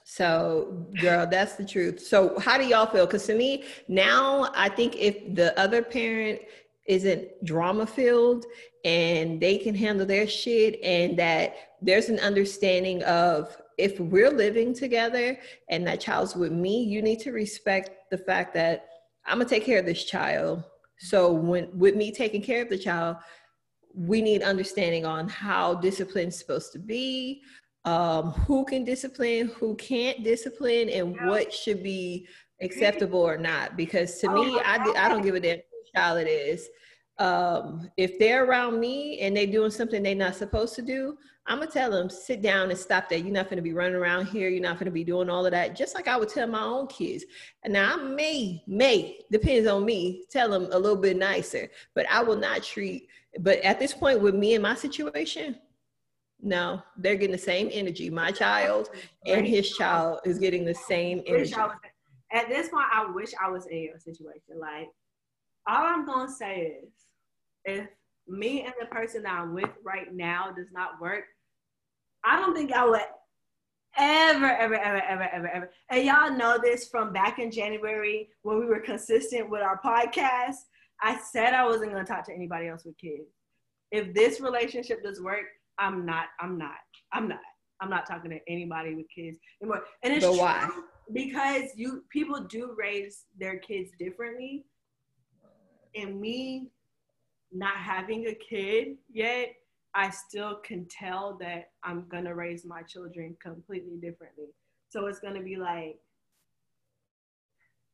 So, girl, that's the truth. So, how do y'all feel? Because to me, now I think if the other parent isn't drama filled and they can handle their shit and that there's an understanding of if we're living together and that child's with me you need to respect the fact that i'm gonna take care of this child. So when with me taking care of the child we need understanding on how discipline's supposed to be um, who can discipline who can't discipline and what should be acceptable or not. Because to me I, I don't give a damn child it is um, if they're around me and they're doing something they're not supposed to do, I'm gonna tell them sit down and stop that. You're not gonna be running around here. You're not gonna be doing all of that. Just like I would tell my own kids. And now I may, may depends on me, tell them a little bit nicer, but I will not treat. But at this point, with me and my situation, no, they're getting the same energy. My child and his child is getting the same energy. At this point, I wish I was in your situation. Like, all I'm gonna say is if me and the person that I'm with right now does not work, I don't think I would ever, ever, ever, ever, ever, ever. And y'all know this from back in January when we were consistent with our podcast. I said I wasn't going to talk to anybody else with kids. If this relationship does work, I'm not. I'm not. I'm not. I'm not talking to anybody with kids anymore. And it's but why? because you people do raise their kids differently. And me not having a kid yet, I still can tell that I'm gonna raise my children completely differently. So it's gonna be like,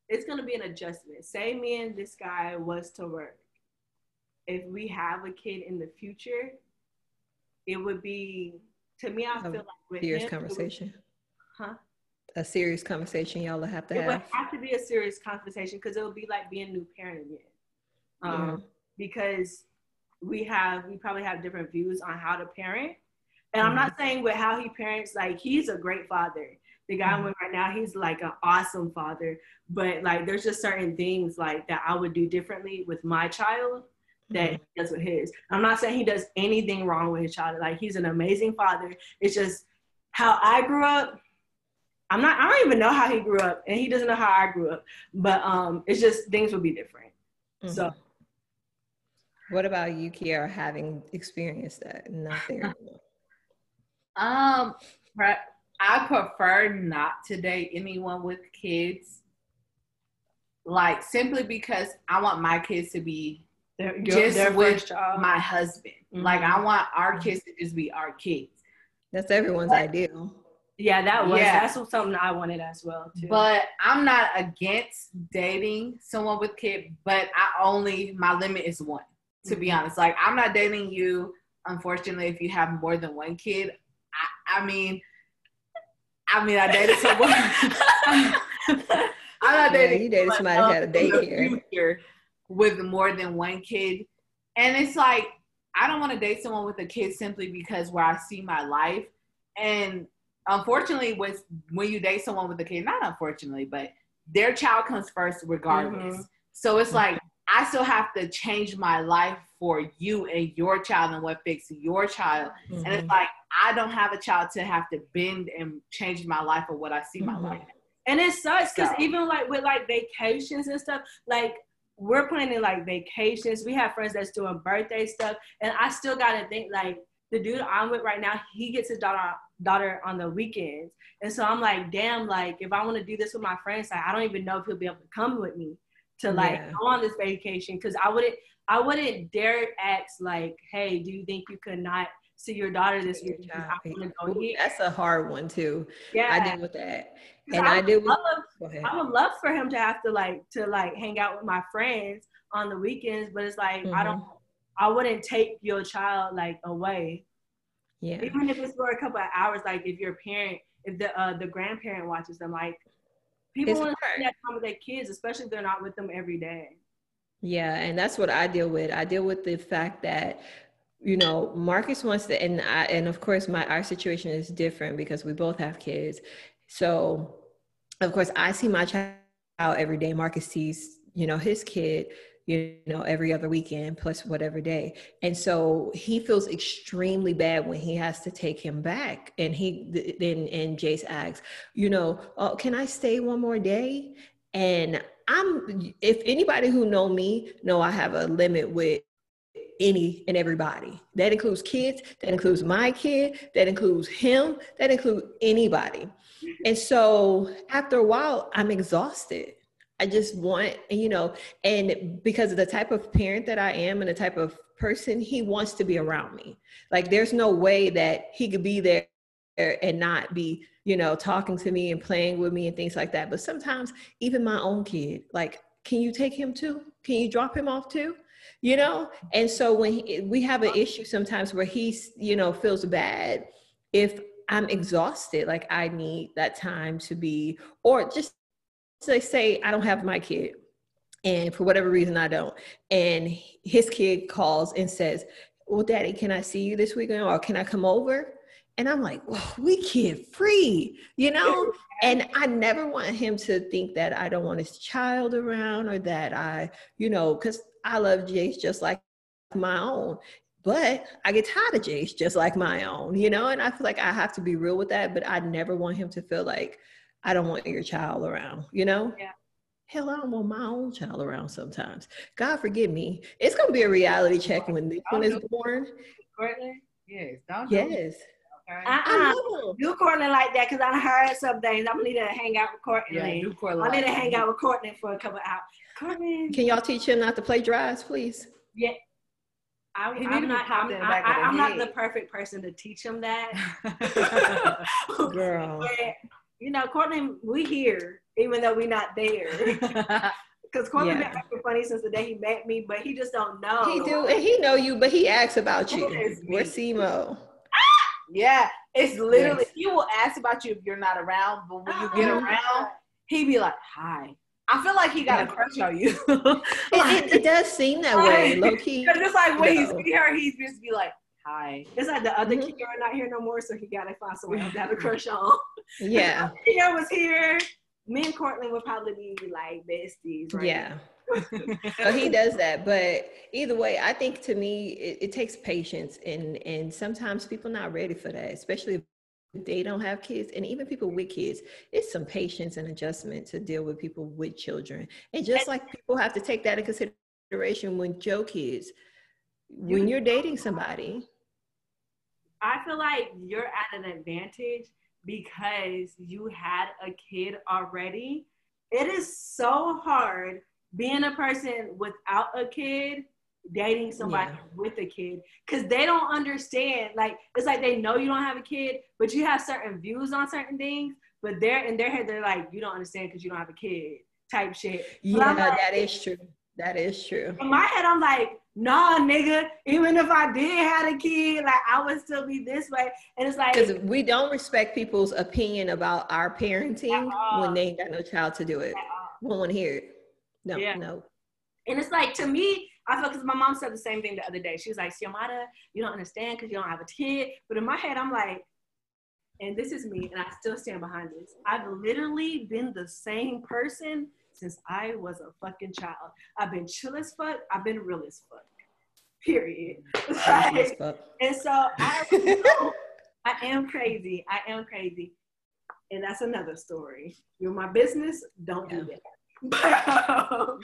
it's gonna be an adjustment. Say me and this guy was to work. If we have a kid in the future, it would be to me. I feel like with serious him, conversation. Would, huh? A serious conversation y'all will have to it have. It would have to be a serious conversation because it would be like being new parent again. Um, because we have we probably have different views on how to parent. And mm-hmm. I'm not saying with how he parents, like he's a great father. The guy mm-hmm. I'm with right now, he's like an awesome father. But like there's just certain things like that I would do differently with my child that mm-hmm. he does with his. I'm not saying he does anything wrong with his child. Like he's an amazing father. It's just how I grew up. I'm not I don't even know how he grew up and he doesn't know how I grew up. But um it's just things would be different. So what about you, Kiara, having experienced that? Not there. Um, pre- I prefer not to date anyone with kids. Like simply because I want my kids to be their, just their with first child. my husband. Like I want our kids to just be our kids. That's everyone's ideal. yeah, that was Yeah. that's something I wanted as well too. But I'm not against dating someone with kid, but I only my limit is one. To be honest, like I'm not dating you. Unfortunately, if you have more than one kid, I, I mean, I mean, I dated someone. I'm not Yeah, you dated somebody that had a daycare. with more than one kid, and it's like I don't want to date someone with a kid simply because where I see my life, and unfortunately, with when you date someone with a kid, not unfortunately, but their child comes first regardless. Mhm. So it's like I still have to change my life for you and your child and what fits your child. And it's Mhm. like I don't have a child to have to bend and change my life or what I see my Mhm. life. And it sucks because So- even like with like vacations and stuff, like we're planning like vacations. We have friends that's doing birthday stuff, and I still gotta think like the dude I'm with right now, he gets his daughter daughter on the weekends, and so I'm like, damn, like if I want to do this with my friends, like I don't even know if he'll be able to come with me to like Yeah. go on this vacation because I wouldn't I wouldn't dare ask like, hey, do you think you could not see your daughter this week? because. I want to go. That's a hard one too. Yeah, I deal with that, And I did with- love ahead. I would love for him to have to like to like hang out with my friends on the weekends, but it's like I don't I wouldn't take your child like away. Yeah. Even if it's for a couple of hours, like if your parent if the uh the grandparent watches them, like people want to spend that time with their kids, especially if they're not with them every day. Yeah, and that's what I deal with. I deal with the fact that you know Marcus wants to, and I, and of course my our situation is different because we both have kids. So, of course, I see my child every day. Marcus sees you know his kid you know every other weekend plus whatever day. And so he feels extremely bad when he has to take him back. And he then and jace asks you know oh, can i stay one more day? And i'm if anybody who know me know i have a limit with any and everybody. That includes kids that includes my kid that includes him that includes anybody. And so after a while i'm exhausted I just want, you know, and because of the type of parent that I am and the type of person, he wants to be around me. Like, there's no way that he could be there and not be, you know, talking to me and playing with me and things like that. But sometimes, even my own kid, like, can you take him too? Can you drop him off too? You know? And so when he, we have an issue sometimes where he's, you know, feels bad if I'm exhausted, like I need that time to be, or just they say I don't have my kid, and for whatever reason I don't, and his kid calls and says, "Well, Daddy, can I see you this weekend, or can I come over?" And I'm like, well, "We kid free," you know. and I never want him to think that I don't want his child around, or that I, you know, because I love Jace just like my own. But I get tired of Jace just like my own, you know, and I feel like I have to be real with that. But I never want him to feel like I don't want your child around, you know? Yeah. Hell, I don't want my own child around sometimes. God forgive me. It's gonna be a reality check when this one is born. Courtney? Yes, don't do Yes. okay? Uh-uh. I love. Do Courtney like that because I heard some things. I'm gonna need to hang out with Courtney. yeah, do Courtney I need to hang out with Courtney for a couple hours. Courtney, Can y'all teach him not to play drives, please? I, He need to I'm not. I'm, in the I, back of the am not the perfect person to teach him that. Girl. But, you know, Courtney, we here even though we not there. Because Courtney Yeah. been acting funny since the day he met me, but he just don't know. He do, and he know you, but he asks about you. Yes, Where's Simo? yeah, it's literally Yes. he will ask about you if you're not around, but when you get Uh-uh. around, he be like, "Hi." I feel like he got a crush on you. It, it, it does seem that way, low key. Because it's like when No. he see her, he's just be like, "Hi." It's like the other Mhm. Kiara not here no more, so he gotta find someone else to have a crush on. Yeah, Kiara was here. Me and Courtney would probably be like besties, right? yeah. so he does that but either way i think to me it, it takes patience and and sometimes people not ready for that especially if they don't have kids and even people with kids it's some patience and adjustment to deal with people with children and just like people have to take that in consideration when your kids when you're dating somebody. I feel like you're at an advantage because you had a kid already. It is so hard being a person without a kid dating somebody yeah. with a kid because they don't understand like it's like they know you don't have a kid but you have certain views on certain things but they're in their head they're like you don't understand because you don't have a kid type shit yeah like, that is true that is true in my head i'm like nah nigga even if i did have a kid like i would still be this way and it's like because we don't respect people's opinion about our parenting when they ain't got no child to do it we don't want to hear it no yeah. no and it's like to me I feel because my mom said the same thing the other day. She was like, Xiomara, you don't understand because you don't have a kid. But in my head, I'm like, and this is me, and I still stand behind this. I've literally been the same person since I was a fucking child. I've been chill as fuck. I've been real as fuck. Period. Like, and so I, I am crazy. I am crazy. And that's another story. You're my business. Don't yeah. do that. But, um,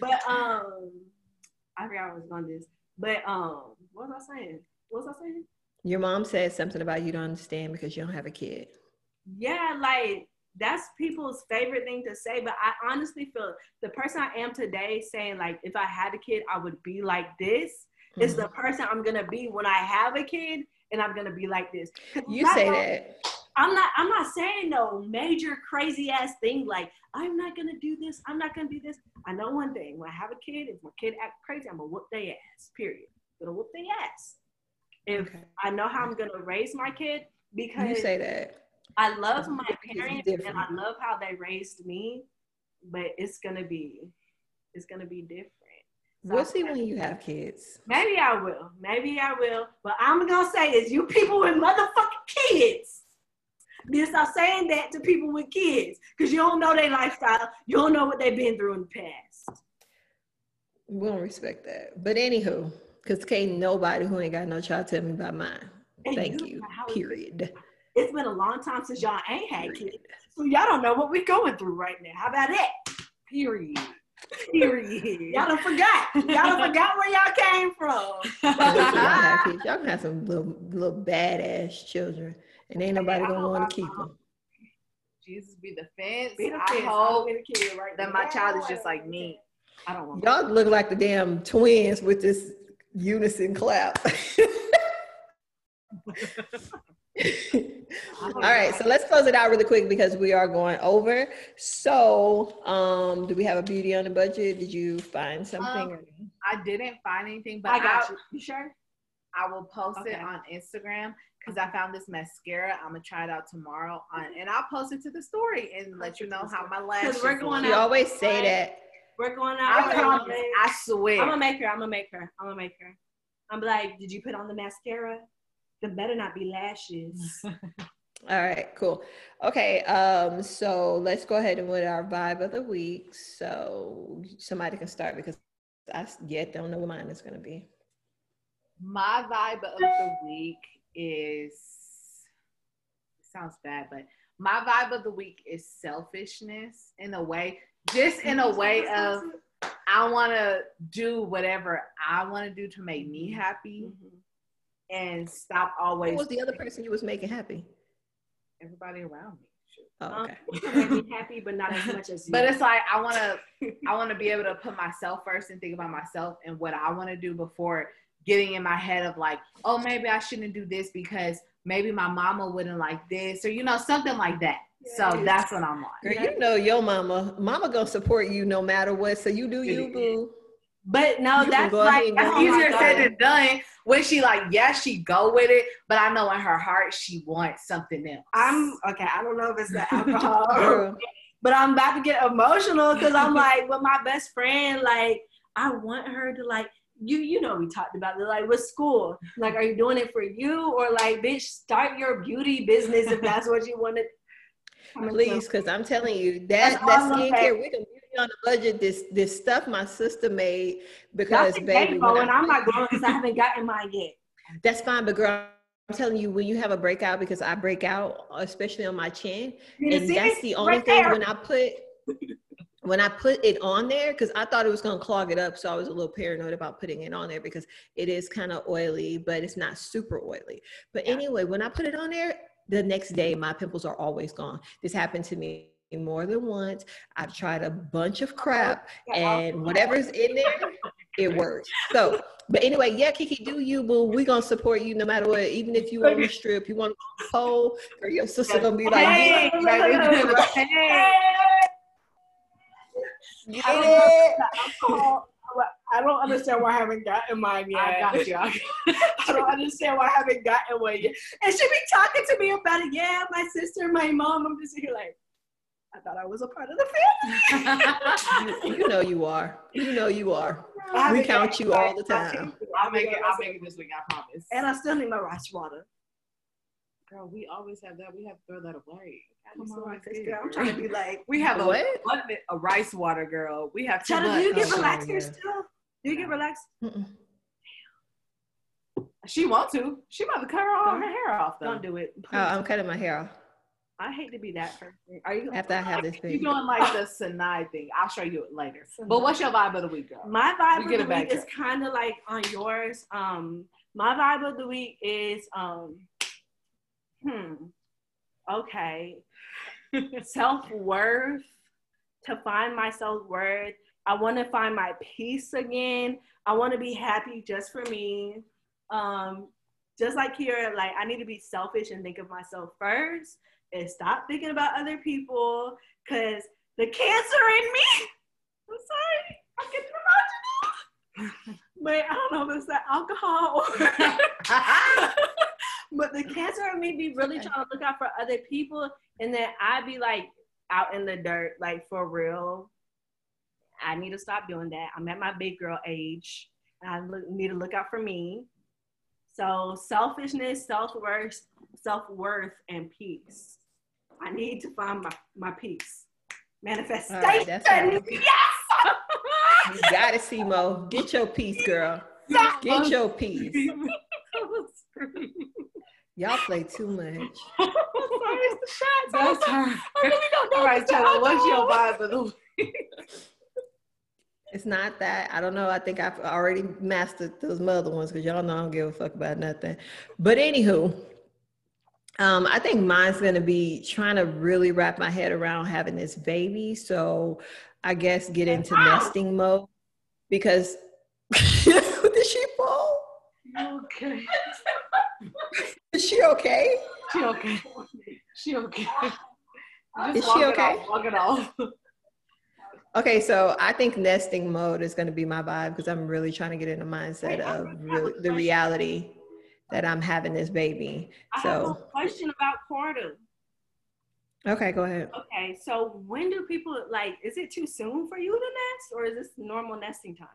but um, I forgot I was on this. But um, what was I saying? What was I saying? Your mom said something about you don't understand because you don't have a kid. Yeah, like that's people's favorite thing to say. But I honestly feel the person I am today saying like if I had a kid, I would be like this. Mm-hmm. Is the person I'm gonna be when I have a kid, and I'm gonna be like this. You say that I'm not I'm not saying no major crazy ass thing like I'm not gonna do this, I'm not gonna do this. I know one thing, when I have a kid, if my kid act crazy, I'm gonna whoop their ass. Period. I'm gonna whoop their ass. If okay. I know how I'm gonna raise my kid because you say that. I love my parents and I love how they raised me, but it's gonna be it's gonna be different. So we'll see when you have kids. Maybe I will. Maybe I will. But I'm gonna say is you people with motherfucking kids then stop saying that to people with kids because you don't know their lifestyle. You don't know what they've been through in the past. We don't respect that. But anywho, because can't nobody who ain't got no child tell me about mine. And Thank you. you. Period. It's been a long time since y'all ain't had kids. So y'all don't know what we're going through right now. How about that? Period. Period. y'all done forgot. Y'all done forgot where y'all came from. y'all, have kids. y'all can have some little little badass children and ain't nobody gonna want to keep them. Jesus be the fence. Be the fence. I hope right that my child is just like me. I don't want. Y'all look like the damn twins with this unison clap. All right, so let's close it out really quick because we are going over. So, um, do we have a beauty on the budget? Did you find something? Um, I didn't find anything, but I got I, you. You sure? I will post okay. it on Instagram because I found this mascara. I'm gonna try it out tomorrow, on, and I'll post it to the story and let you know how my lashes. We're going. out. You always say that. We're going out. I, promise, I swear. I'm gonna make her. I'm gonna make her. I'm gonna make her. I'm like, did you put on the mascara? The better not be lashes. All right, cool. Okay, um, so let's go ahead and with our vibe of the week. So somebody can start because I yet don't know what mine is gonna be. My vibe of the week is sounds bad, but my vibe of the week is selfishness in a way, just in a way of I want to do whatever I want to do to make me happy mm-hmm. And stop always. What was the other person you was making happy? Everybody around me. Oh, okay. Um, happy, but not as much as you. But it's like I want to, I want to be able to put myself first and think about myself and what I want to do before getting in my head of like, oh, maybe I shouldn't do this because maybe my mama wouldn't like this or you know something like that. Yes. So that's what I'm on. Girl, you know your mama, mama gonna support you no matter what. So you do you, boo. But no, you that's like that's easier said oh than done. When she like, yeah, she go with it, but I know in her heart she wants something else. I'm okay. I don't know if it's the alcohol, but I'm about to get emotional because I'm like, with my best friend, like I want her to like you you know we talked about it like with school like are you doing it for you or like bitch start your beauty business if that's what you want to please because i'm telling you that that skincare we can be on the budget this this stuff my sister made because baby and i'm not going because i haven't gotten mine yet that's fine but girl I'm telling you, when you have a breakout, because I break out, especially on my chin, and that's the only right thing there. when I put when I put it on there, because I thought it was gonna clog it up, so I was a little paranoid about putting it on there because it is kind of oily, but it's not super oily. But Yeah. anyway, when I put it on there, the next day my pimples are always gone. This happened to me more than once. I've tried a bunch of crap, and whatever's in there, it works. So, but anyway, yeah, Kiki, do you? Well, we gonna support you no matter what. Even if you on the strip, you want to go pole, or your sister gonna be like, Hey, baby. Hey. get it. Don't, I don't understand why I haven't gotten mine yet. I got you. I I don't understand why I haven't gotten one yet. And she be talking to me about it. Yeah, my sister, my mom. I'm just here like, I thought I was a part of the family. You, you know you are. You know you are. I We count you all the time. I'll make it. I'll make it this week. I promise. And I still need my rice water. girl, we always have that. We have to throw that away. Come on, I sister. did. I'm trying to be like, We have a What? a rice water, girl. We have too Chetta, do you much. get relaxed yeah. here still? Do you get relaxed? Mm-mm. She want to. She about to cut her, all her hair off though. Don't do it. Oh, I'm cutting my hair off I hate to be that person. Are you? after I have this thing? You baby. doing like the Sinai thing? I'll show you it later. But what's your vibe of the week, girl? My vibe We of the week is kind of like on yours. Um, my vibe of the week is um, hmm, okay, self worth. To find my self worth, I want to find my peace again. I want to be happy just for me. Um, just like here, like I need to be selfish and think of myself first, and stop thinking about other people. Cause the cancer in me. I'm sorry. I'm getting emotional. but I don't know if it's the alcohol or but the cancer in me be really trying to look out for other people and then I be like out in the dirt, like for real. I need to stop doing that. I'm at my big girl age. I look, need to look out for me. So selfishness, self-worth, self-worth, and peace. I need to find my, my peace. Manifestation. Right, yes. You got it, Simo. Get your peace, girl. Get your peace. Y'all play too much. That's her. I really don't know. All right, Chella, what's your vibe of the week? It's not that. I don't know. I think I've already mastered those mother ones because y'all know I don't give a fuck about nothing. But anywho, um, I think mine's gonna be trying to really wrap my head around having this baby. So I guess get into nesting mode because did she fall? Okay. Is she okay? She okay. She okay. Just Is she okay? off, it off. Okay, so I think nesting mode is going to be my vibe because I'm really trying to get in the mindset Wait, of have a re- the reality that I'm having this baby. I have a So, question about Corda. okay, go ahead. Okay, so when do people like? Is it too soon for you to nest, or is this normal nesting time?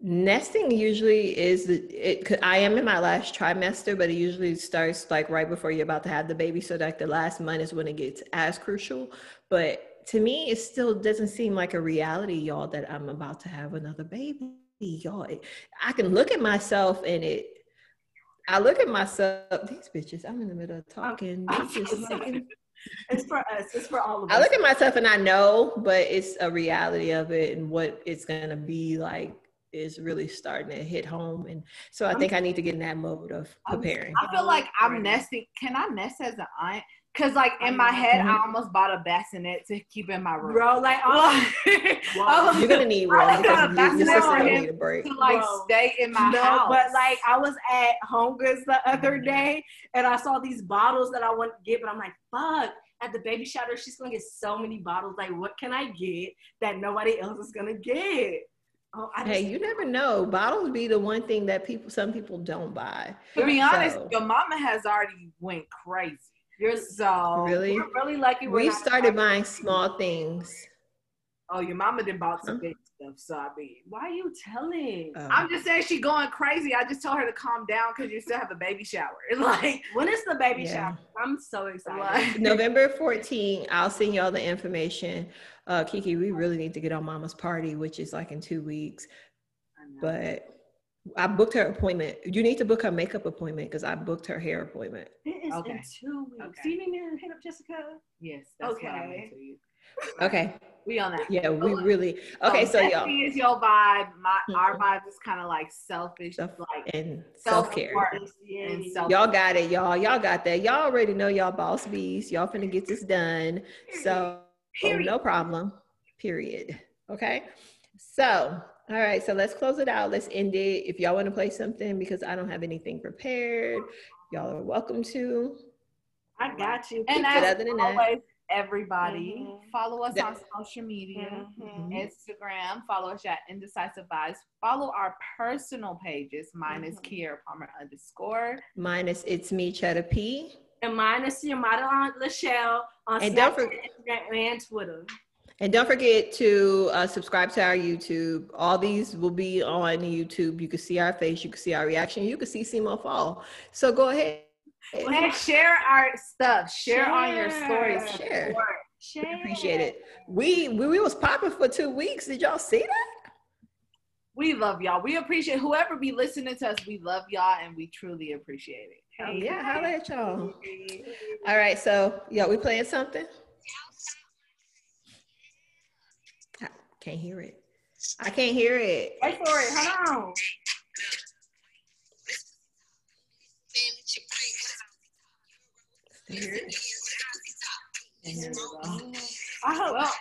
Nesting usually is it. I am in my last trimester, but it usually starts like right before you're about to have the baby. So like the last month is when it gets as crucial. But to me, it still doesn't seem like a reality, y'all, that I'm about to have another baby, y'all. It- I can look at myself and it. I look at myself. These bitches. I'm in the middle of talking. I'm just fucking- It's for us. It's for all of us. I look at myself and I know, but it's a reality of it and what it's gonna be like is really starting to hit home. And so I think I need to get in that mode of preparing. I feel like I'm nesting. Can I nest as an aunt? Cause like in my head, I almost bought a bassinet to keep in my room. bro. Like, oh, I was You're gonna need I one was because gonna your, back sister gonna need a break. to like Bro. stay in my no, house. but like I was at Home Goods the other Mhm. day and I saw these bottles that I want to get, but I'm like, fuck. At the baby shower, she's gonna get so many bottles. Like, what can I get that nobody else is gonna get? Oh, Hey, you never know. Bottles be the one thing that people, some people don't buy. to be honest, So- your mama has already went crazy. You're so Really? We're really lucky. We started buying small things. Oh, your mama didn't bought some big stuff. So I mean, Why are you telling? Um, I'm just saying she going crazy. I just told her to calm down because you still have a baby shower. It's Like, when is the baby Yeah. shower? I'm so excited. like November 14, I'll send y'all the information. Uh, Kiki, we really need to get on Mama's party, which is like in two weeks. But I booked her appointment. You need to book her makeup appointment because I booked her hair appointment. It is Okay. in two weeks. Okay. Do you need me to hit up Jessica? yes, that's what I Okay. meant to you. Okay. We on that. Yeah, we really okay. So y'all Bestie is your vibe. My our Mhm. vibe is kind of like selfish, Self- like and self care. Yeah, and yeah. self. Y'all got it, y'all. Y'all got that. Y'all already know y'all boss bees. Y'all finna get this done. So Period. no problem. Period. Okay. So all right. So let's close it out. Let's end it. If y'all want to play something because I don't have anything prepared, y'all are welcome to. I got you. And But as other than that- always, everybody Mhm. follow us Yeah. on social media. Mhm. Instagram, follow us at Indecisive Vibes. Follow our personal pages. Mine is Mhm. Kiera Palmer underscore. Minus it's me, Cheddar P. And mine is your model on Lachelle on And Snapchat, forget- Instagram, and Twitter. And don't forget to uh, subscribe to our YouTube. All these will be on YouTube. You can see our face, you can see our reaction, you can see Simo fall. So go ahead. And share our stuff. Share, on your stories. Share. Share. We appreciate it. We, we we was popping for two weeks. Did y'all see that? We love y'all. We appreciate whoever be listening to us. We love y'all and we truly appreciate it. Oh, yeah, holla at y'all. All right, so yeah, we playing something. Can't hear it. I can't hear it. Wait for it. Hold on. I hope. Well,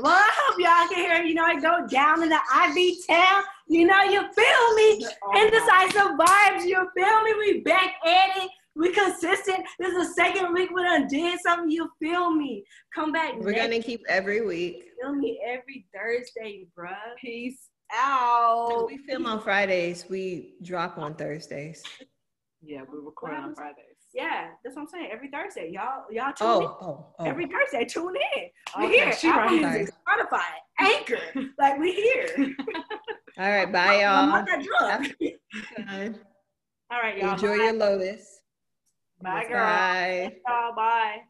well, I hope y'all can hear. You know, I go down in the IB town. You know, you feel me? Indecisive vibes. You feel me? We back at it. We consistent. This is the second week we done did something. You feel me? Come back. We're next gonna keep every week. feel me every Thursday, bruh. Peace out. We film on Fridays. We drop on Thursdays. Yeah, we record on Fridays. Yeah, that's what I'm saying. Every Thursday, y'all, y'all tune Oh, in. oh, oh. Every Thursday, tune in. We Okay, here. she Apple right. Music, Spotify, Anchor. like we here. All right, bye, I'm y'all. not that drunk. All right, y'all. Enjoy bye. your lotus. Bye, girl. Bye. Bye.